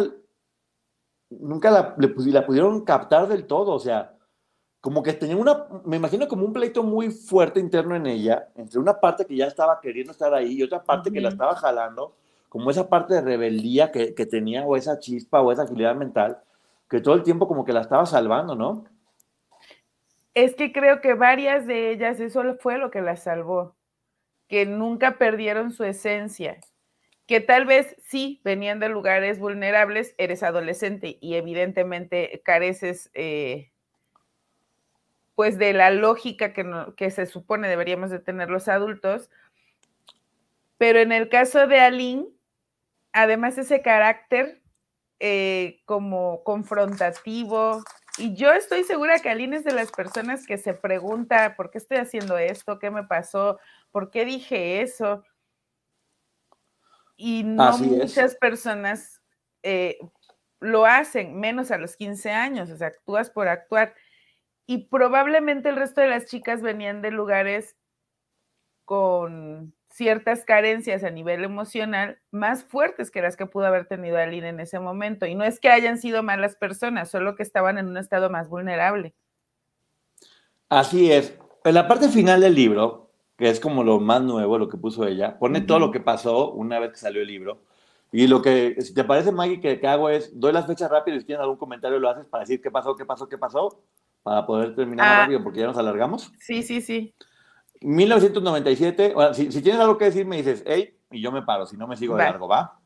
nunca la, la pudieron captar del todo, o sea, como que tenía una, me imagino como un pleito muy fuerte interno en ella, entre una parte que ya estaba queriendo estar ahí y otra parte que la estaba jalando, como esa parte de rebeldía que, que, tenía, o esa chispa, o esa agilidad mental, que todo el tiempo como que la estaba salvando, ¿no? Es que creo que varias de ellas, eso fue lo que las salvó, que nunca perdieron su esencia, que tal vez sí venían de lugares vulnerables, eres adolescente y evidentemente careces... Eh, pues de la lógica que, que se supone deberíamos de tener los adultos. Pero en el caso de Aline, además ese carácter eh, como confrontativo, y yo estoy segura que Aline es de las personas que se pregunta, ¿por qué estoy haciendo esto? ¿Qué me pasó? ¿Por qué dije eso? Y no muchas personas eh, lo hacen, menos a los 15 años, o sea, actúas por actuar y probablemente el resto de las chicas venían de lugares con ciertas carencias a nivel emocional más fuertes que las que pudo haber tenido Aline en ese momento. Y no es que hayan sido malas personas, solo que estaban en un estado más vulnerable. Así es. En la parte final del libro, que es como lo más nuevo, lo que puso ella, pone todo lo que pasó una vez que salió el libro. Y lo que, si te parece, Maggie, que, que hago es, doy las fechas rápidas y si tienes algún comentario lo haces para decir qué pasó, qué pasó, qué pasó para poder terminar ah, rápido porque ya nos alargamos. Sí, sí, sí. 1997, si, si, tienes algo que decir me dices, hey, y yo me paro, si no me sigo de largo, ¿va?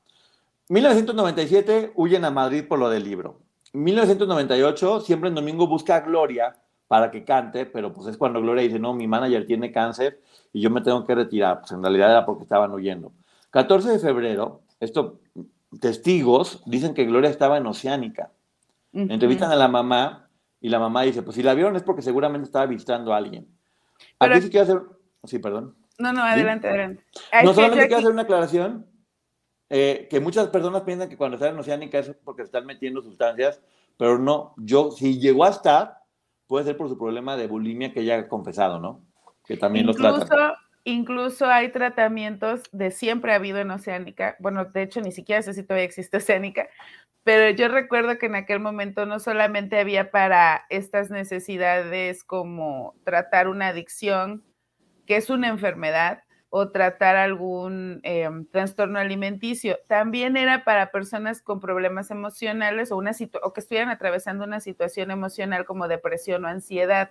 1997 huyen a Madrid por lo del libro. 1998, siempre en domingo busca a Gloria para que cante, pero pues es cuando Gloria dice, no, mi manager tiene cáncer y yo me tengo que retirar. Pues en realidad era porque estaban huyendo. 14 de febrero, esto, testigos dicen que Gloria estaba en Oceánica. Entrevistan a la mamá y la mamá dice, pues si la vieron es porque seguramente estaba visitando a alguien. Aquí sí quiero hacer... Sí, perdón. No, no, adelante, adelante. no, solamente quiero hacer una aclaración, eh, que muchas personas piensan que cuando están en oceánica es porque se están metiendo sustancias, pero no, yo, si llegó a estar, puede ser por su problema de bulimia que ya ha confesado, ¿no? Que también incluso, los tratan. Incluso hay tratamientos de siempre ha habido en oceánica, bueno, de hecho ni siquiera sé si todavía existe oceánica, pero yo recuerdo que en aquel momento no solamente había para estas necesidades como tratar una adicción, que es una enfermedad, o tratar algún em, trastorno alimenticio, también era para personas con problemas emocionales o, una o que estuvieran atravesando una situación emocional como depresión o ansiedad.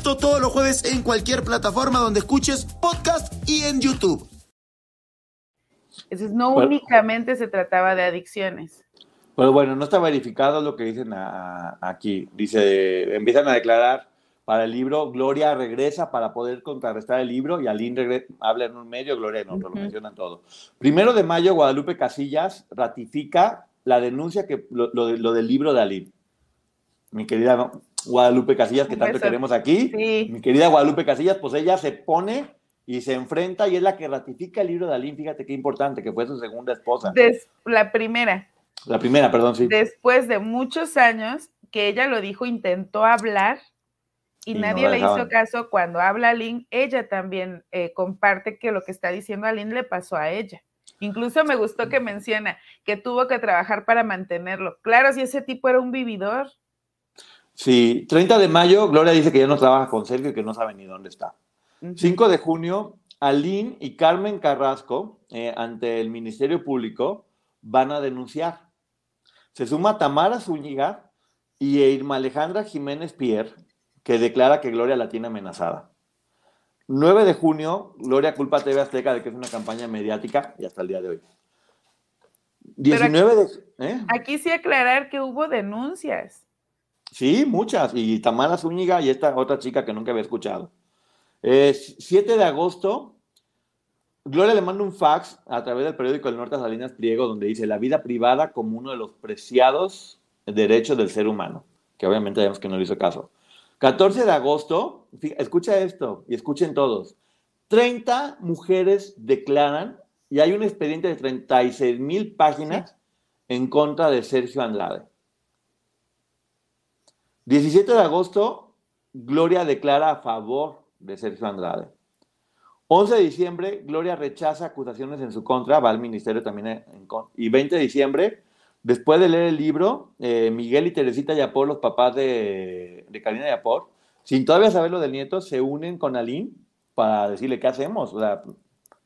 Esto todos los jueves en cualquier plataforma donde escuches podcast y en YouTube. Entonces, no únicamente se trataba de adicciones. Pues bueno, no está verificado lo que dicen aquí. Dice, empiezan a declarar para el libro, Gloria regresa para poder contrarrestar el libro y Aline habla en un medio, Gloria en otro, lo mencionan todo. Primero de mayo, Guadalupe Casillas ratifica la denuncia que lo, lo del libro de Aline. Mi querida Guadalupe Casillas, que tanto queremos aquí. Mi querida Guadalupe Casillas, pues ella se pone y se enfrenta y es la que ratifica el libro de Aline. Fíjate qué importante, que fue su segunda esposa. la primera. La primera, perdón, sí. Después de muchos años que ella lo dijo, intentó hablar y, nadie le hizo caso. Cuando habla Aline, ella también eh, comparte que lo que está diciendo Aline le pasó a ella. Incluso me gustó que menciona que tuvo que trabajar para mantenerlo. Claro, si ese tipo era un vividor, Sí, 30 de mayo, Gloria dice que ya no trabaja con Sergio y que no sabe ni dónde está. 5 de junio, Aline y Carmen Carrasco, eh, ante el Ministerio Público, van a denunciar. Se suma Tamara Zúñiga y Irma Alejandra Jiménez Pierre, que declara que Gloria la tiene amenazada. 9 de junio, Gloria culpa a TV Azteca de que es una campaña mediática y hasta el día de hoy. 19 de... ¿eh? Aquí sí aclarar que hubo denuncias. Sí, muchas. Y Tamara Zúñiga y esta otra chica que nunca había escuchado. 7 de agosto, Gloria le manda un fax a través del periódico El Norte Salinas Pliego donde dice la vida privada como uno de los preciados derechos del ser humano, que obviamente vemos que no le hizo caso. 14 de agosto, escucha esto y escuchen todos. 30 mujeres declaran y hay un expediente de 36 mil páginas en contra de Sergio Andrade. 17 de agosto, Gloria declara a favor de Sergio Andrade. 11 de diciembre, Gloria rechaza acusaciones en su contra, va al ministerio también. En, y 20 de diciembre, después de leer el libro, eh, Miguel y Teresita Yapor, los papás de, Karina Yapor, sin todavía saber lo del nieto, se unen con Aline para decirle qué hacemos. O sea,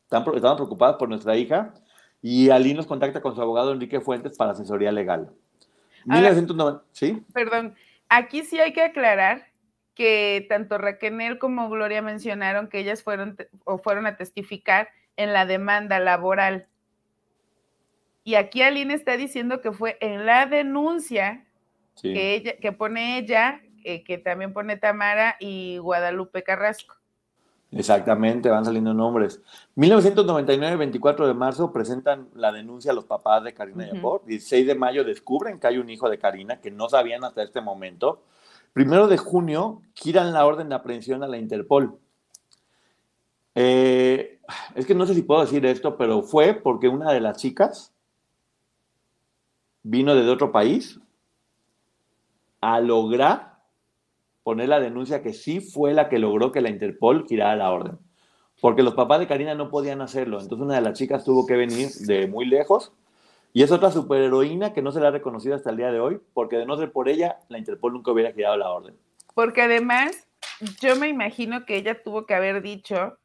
están, estaban preocupados por nuestra hija y Aline nos contacta con su abogado Enrique Fuentes para asesoría legal. 1990, ¿sí? Perdón, Aquí sí hay que aclarar que tanto Raquel como Gloria mencionaron que ellas fueron o fueron a testificar en la demanda laboral. Y aquí Aline está diciendo que fue en la denuncia que, ella, que pone ella, eh, que también pone Tamara y Guadalupe Carrasco. Exactamente, van saliendo nombres. 1999, 24 de marzo, presentan la denuncia a los papás de Karina Yapor. 16 de mayo descubren que hay un hijo de Karina que no sabían hasta este momento. Primero de junio, giran la orden de aprehensión a la Interpol. Eh, es que no sé si puedo decir esto, pero fue porque una de las chicas vino de otro país a lograr poner la denuncia que sí fue la que logró que la Interpol girara la orden. Porque los papás de Karina no podían hacerlo. Entonces una de las chicas tuvo que venir de muy lejos. Y es otra superheroína que no se la ha reconocido hasta el día de hoy, porque de no ser por ella, la Interpol nunca hubiera girado la orden. Porque además, yo me imagino que ella tuvo que haber dicho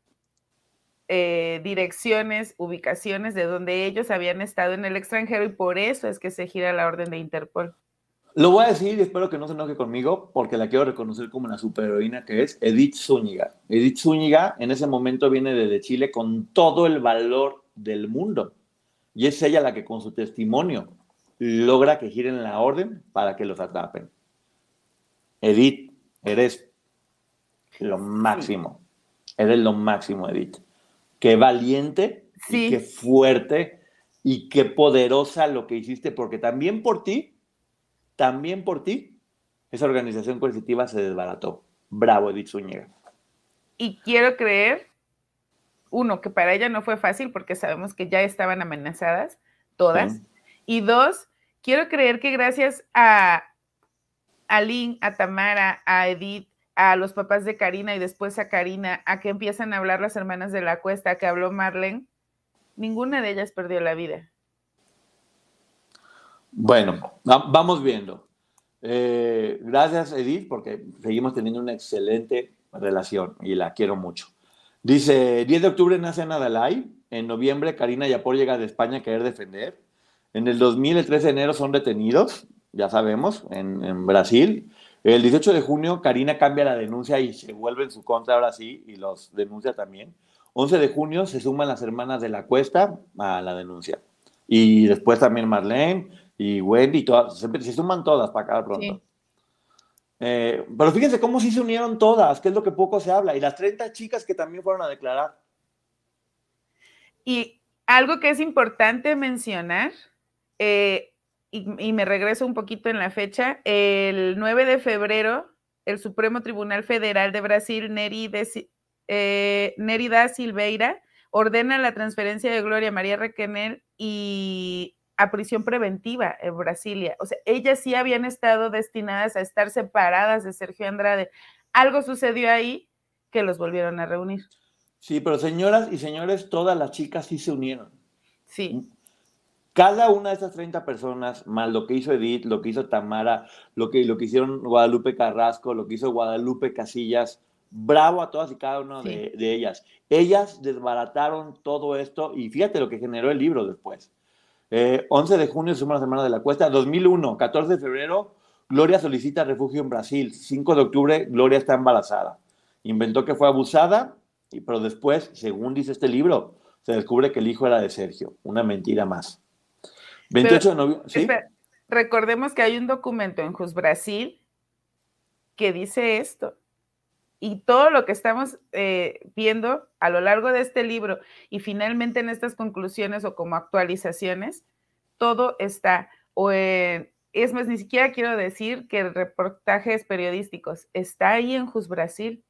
eh, direcciones, ubicaciones de donde ellos habían estado en el extranjero y por eso es que se gira la orden de Interpol. Lo voy a decir y espero que no se enoje conmigo porque la quiero reconocer como una superheroína que es Edith Zúñiga. Edith Zúñiga en ese momento viene desde Chile con todo el valor del mundo y es ella la que con su testimonio logra que giren la orden para que los atrapen. Edith, eres lo máximo. Eres lo máximo, Edith. Qué valiente, y qué fuerte y qué poderosa lo que hiciste, porque también por ti también por ti, esa organización coercitiva se desbarató. Bravo, Edith Zúñiga. Y quiero creer, uno, que para ella no fue fácil porque sabemos que ya estaban amenazadas todas. Y dos, quiero creer que gracias a, a Lynn, a Tamara, a Edith, a los papás de Karina y después a Karina, a que empiezan a hablar las hermanas de la cuesta, que habló Marlene, ninguna de ellas perdió la vida. Bueno, vamos viendo. Eh, gracias, Edith, porque seguimos teniendo una excelente relación y la quiero mucho. Dice, 10 de octubre nace Ana Dalai, en noviembre Karina Yapor llega de España a querer defender, en el 2000, el 13 de enero, son detenidos, ya sabemos, en, en Brasil, el 18 de junio, Karina cambia la denuncia y se vuelve en su contra ahora sí, y los denuncia también. 11 de junio se suman las hermanas de la Cuesta a la denuncia. Y después también Marlene y Wendy, todas, se, suman todas para acá pronto. Eh, pero fíjense cómo sí se unieron todas, que es lo que poco se habla. Y las 30 chicas que también fueron a declarar. Y algo que es importante mencionar, eh, y, me regreso un poquito en la fecha, el 9 de febrero, el Supremo Tribunal Federal de Brasil, Neri eh, Nerida Silveira, ordena la transferencia de Gloria María Requenel y a prisión preventiva en Brasilia. O sea, ellas sí habían estado destinadas a estar separadas de Sergio Andrade. Algo sucedió ahí que los volvieron a reunir. Sí, pero señoras y señores, todas las chicas sí se unieron. Sí. Cada una de esas 30 personas, más lo que hizo Edith, lo que hizo Tamara, lo que, lo que hicieron Guadalupe Carrasco, lo que hizo Guadalupe Casillas, bravo a todas y cada una de, ellas. Ellas desbarataron todo esto y fíjate lo que generó el libro después. 11 eh, de junio, Semana Semana de la Cuesta, 2001, 14 de febrero, Gloria solicita refugio en Brasil, 5 de octubre, Gloria está embarazada. Inventó que fue abusada, pero después, según dice este libro, se descubre que el hijo era de Sergio, una mentira más. 28 de noviembre. recordemos que hay un documento en Jus Brasil que dice esto. Y todo lo que estamos eh, viendo a lo largo de este libro y finalmente en estas conclusiones o como actualizaciones, todo está, o es más, ni siquiera quiero decir que reportajes periodísticos, está ahí en Jus Brasil.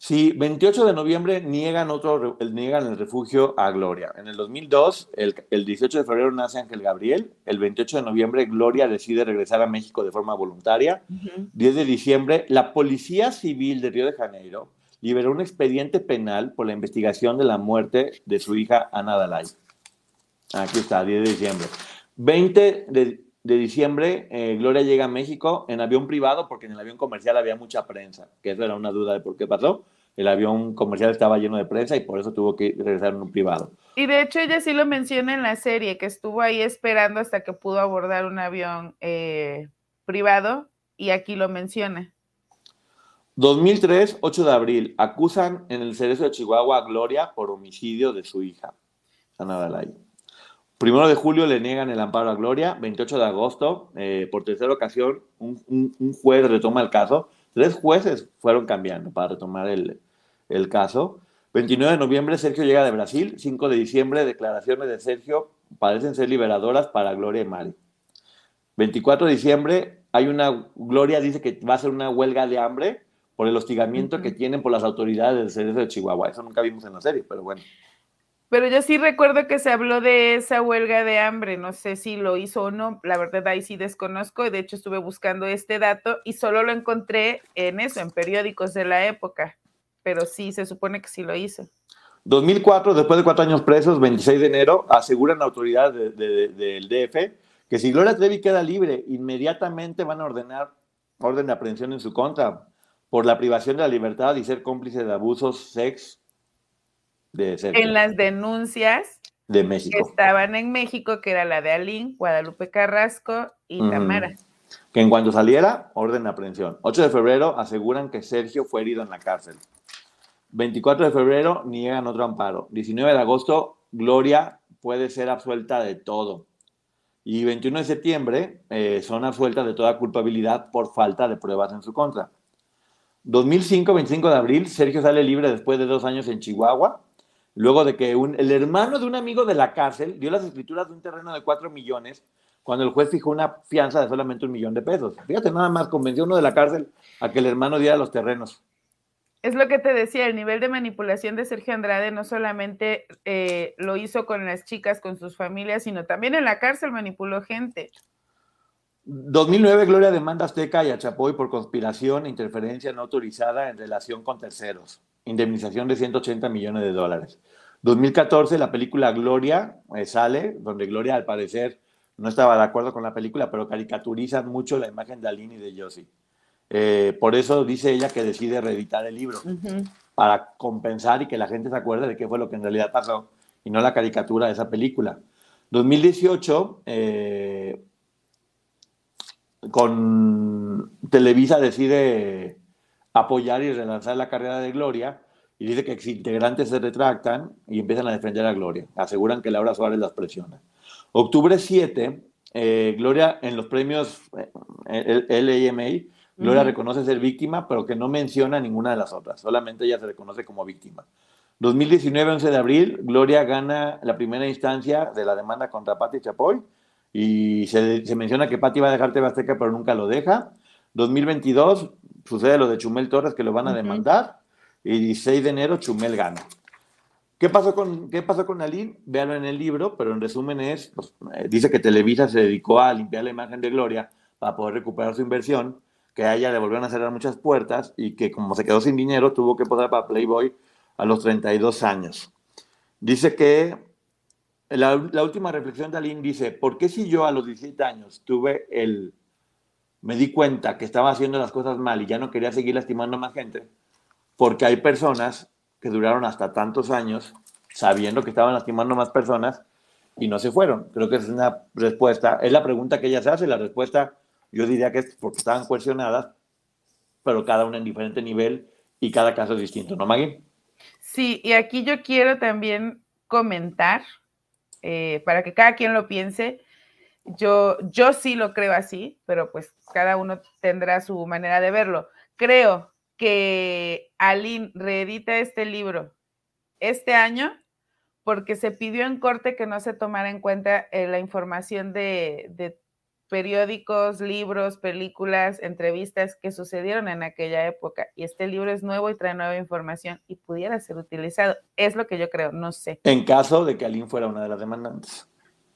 Sí, 28 de noviembre niegan, otro, niegan el refugio a Gloria. En el 2002, el, 18 de febrero nace Ángel Gabriel. El 28 de noviembre, Gloria decide regresar a México de forma voluntaria. 10 de diciembre, la Policía Civil de Río de Janeiro liberó un expediente penal por la investigación de la muerte de su hija Ana Dalai. Aquí está, 10 de diciembre. 20 de, diciembre, eh, Gloria llega a México en avión privado porque en el avión comercial había mucha prensa, que eso era una duda de por qué pasó. El avión comercial estaba lleno de prensa y por eso tuvo que regresar en un privado. Y de hecho ella sí lo menciona en la serie, que estuvo ahí esperando hasta que pudo abordar un avión eh, privado y aquí lo menciona. 2003, 8 de abril, acusan en el Cerezo de Chihuahua a Gloria por homicidio de su hija, Ana Dalai. Primero de julio le niegan el amparo a Gloria. 28 de agosto, eh, por tercera ocasión, un, juez retoma el caso. Tres jueces fueron cambiando para retomar el, caso. 29 de noviembre, Sergio llega de Brasil. 5 de diciembre, declaraciones de Sergio parecen ser liberadoras para Gloria y Mari. 24 de diciembre, hay una, Gloria dice que va a ser una huelga de hambre por el hostigamiento que tienen por las autoridades del Cerezo de Chihuahua. Eso nunca vimos en la serie, pero bueno. Pero yo sí recuerdo que se habló de esa huelga de hambre, no sé si lo hizo o no, la verdad ahí sí desconozco, de hecho estuve buscando este dato y solo lo encontré en eso, en periódicos de la época, pero sí, se supone que sí lo hizo. 2004, después de cuatro años presos, 26 de enero, aseguran autoridades del DF que si Gloria Trevi queda libre, inmediatamente van a ordenar orden de aprehensión en su contra por la privación de la libertad y ser cómplice de abusos, sex, en las denuncias de México. que estaban en México, que era la de Alín, Guadalupe Carrasco y Tamara. Que en cuanto saliera, orden de aprehensión. 8 de febrero aseguran que Sergio fue herido en la cárcel. 24 de febrero niegan otro amparo. 19 de agosto, Gloria puede ser absuelta de todo. Y 21 de septiembre eh, son absueltas de toda culpabilidad por falta de pruebas en su contra. 2005, 25 de abril, Sergio sale libre después de dos años en Chihuahua luego de que el hermano de un amigo de la cárcel dio las escrituras de un terreno de 4 millones cuando el juez fijó una fianza de solamente un millón de pesos. Fíjate, nada más convenció uno de la cárcel a que el hermano diera los terrenos. Es lo que te decía, el nivel de manipulación de Sergio Andrade no solamente eh, lo hizo con las chicas, con sus familias, sino también en la cárcel manipuló gente. 2009, Gloria demanda Azteca y a Chapoy por conspiración e interferencia no autorizada en relación con terceros. Indemnización de 180 millones de dólares. 2014, la película Gloria eh, sale, donde Gloria al parecer no estaba de acuerdo con la película, pero caricaturiza mucho la imagen de Aline y de Josie. Eh, por eso dice ella que decide reeditar el libro, para compensar y que la gente se acuerde de qué fue lo que en realidad pasó y no la caricatura de esa película. 2018, eh, con Televisa decide apoyar y relanzar la carrera de Gloria y dice que integrantes se retractan y empiezan a defender a Gloria. Aseguran que Laura Suárez las presiona. Octubre 7, eh, Gloria en los premios eh, LAMA, Gloria reconoce ser víctima, pero que no menciona ninguna de las otras. Solamente ella se reconoce como víctima. 2019, 11 de abril, Gloria gana la primera instancia de la demanda contra Pati Chapoy y se, menciona que Pati va a dejar TV Azteca, pero nunca lo deja. 2022 sucede lo de Chumel Torres, que lo van a demandar. Y 16 de enero, Chumel gana. ¿Qué pasó con, qué pasó con Aline? Véanlo en el libro, pero en resumen es, pues, eh, dice que Televisa se dedicó a limpiar la imagen de Gloria para poder recuperar su inversión, que a ella le volvieron a cerrar muchas puertas y que como se quedó sin dinero, tuvo que posar para Playboy a los 32 años. Dice que la, última reflexión de Aline dice, ¿por qué si yo a los 17 años tuve el, me di cuenta que estaba haciendo las cosas mal y ya no quería seguir lastimando a más gente? Porque hay personas que duraron hasta tantos años sabiendo que estaban lastimando más personas y no se fueron. Creo que es una respuesta, es la pregunta que ella se hace, la respuesta yo diría que es porque estaban cuestionadas, pero cada una en diferente nivel y cada caso es distinto, ¿no, Maggie? Sí, y aquí yo quiero también comentar eh, para que cada quien lo piense. Yo, yo sí lo creo así, pero pues cada uno tendrá su manera de verlo. Creo que Aline reedita este libro este año porque se pidió en corte que no se tomara en cuenta eh, la información de, periódicos, libros, películas, entrevistas que sucedieron en aquella época. Y este libro es nuevo y trae nueva información y pudiera ser utilizado. Es lo que yo creo, no sé. En caso de que Aline fuera una de las demandantes.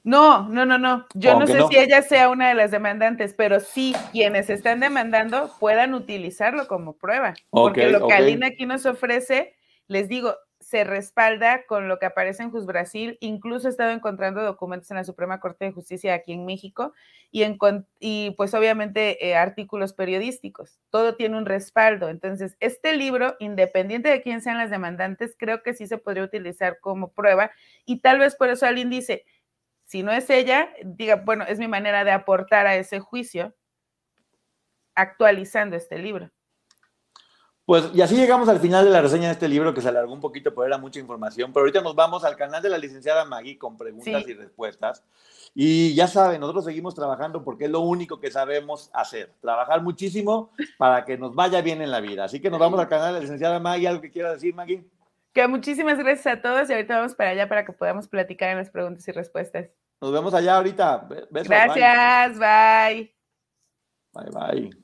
No, no, no, no. Yo no sé si ella sea una de las demandantes, pero sí quienes están demandando puedan utilizarlo como prueba. porque lo que Aline aquí nos ofrece, les digo, se respalda con lo que aparece en Jus Brasil. Incluso he estado encontrando documentos en la Suprema Corte de Justicia aquí en México y, en, y pues obviamente eh, artículos periodísticos. Todo tiene un respaldo. Entonces, este libro, independiente de quién sean las demandantes, creo que sí se podría utilizar como prueba y tal vez por eso alguien dice, si no es ella, diga, bueno, es mi manera de aportar a ese juicio actualizando este libro. Pues y así llegamos al final de la reseña de este libro que se alargó un poquito, pero era mucha información. Pero ahorita nos vamos al canal de la licenciada Maggie con preguntas y respuestas. Y ya saben, nosotros seguimos trabajando porque es lo único que sabemos hacer, trabajar muchísimo para que nos vaya bien en la vida. Así que nos vamos al canal de la licenciada Maggie. ¿Algo que quiera decir, Maggie? Que muchísimas gracias a todos y ahorita vamos para allá para que podamos platicar en las preguntas y respuestas. Nos vemos allá ahorita. gracias, bye. Bye, bye.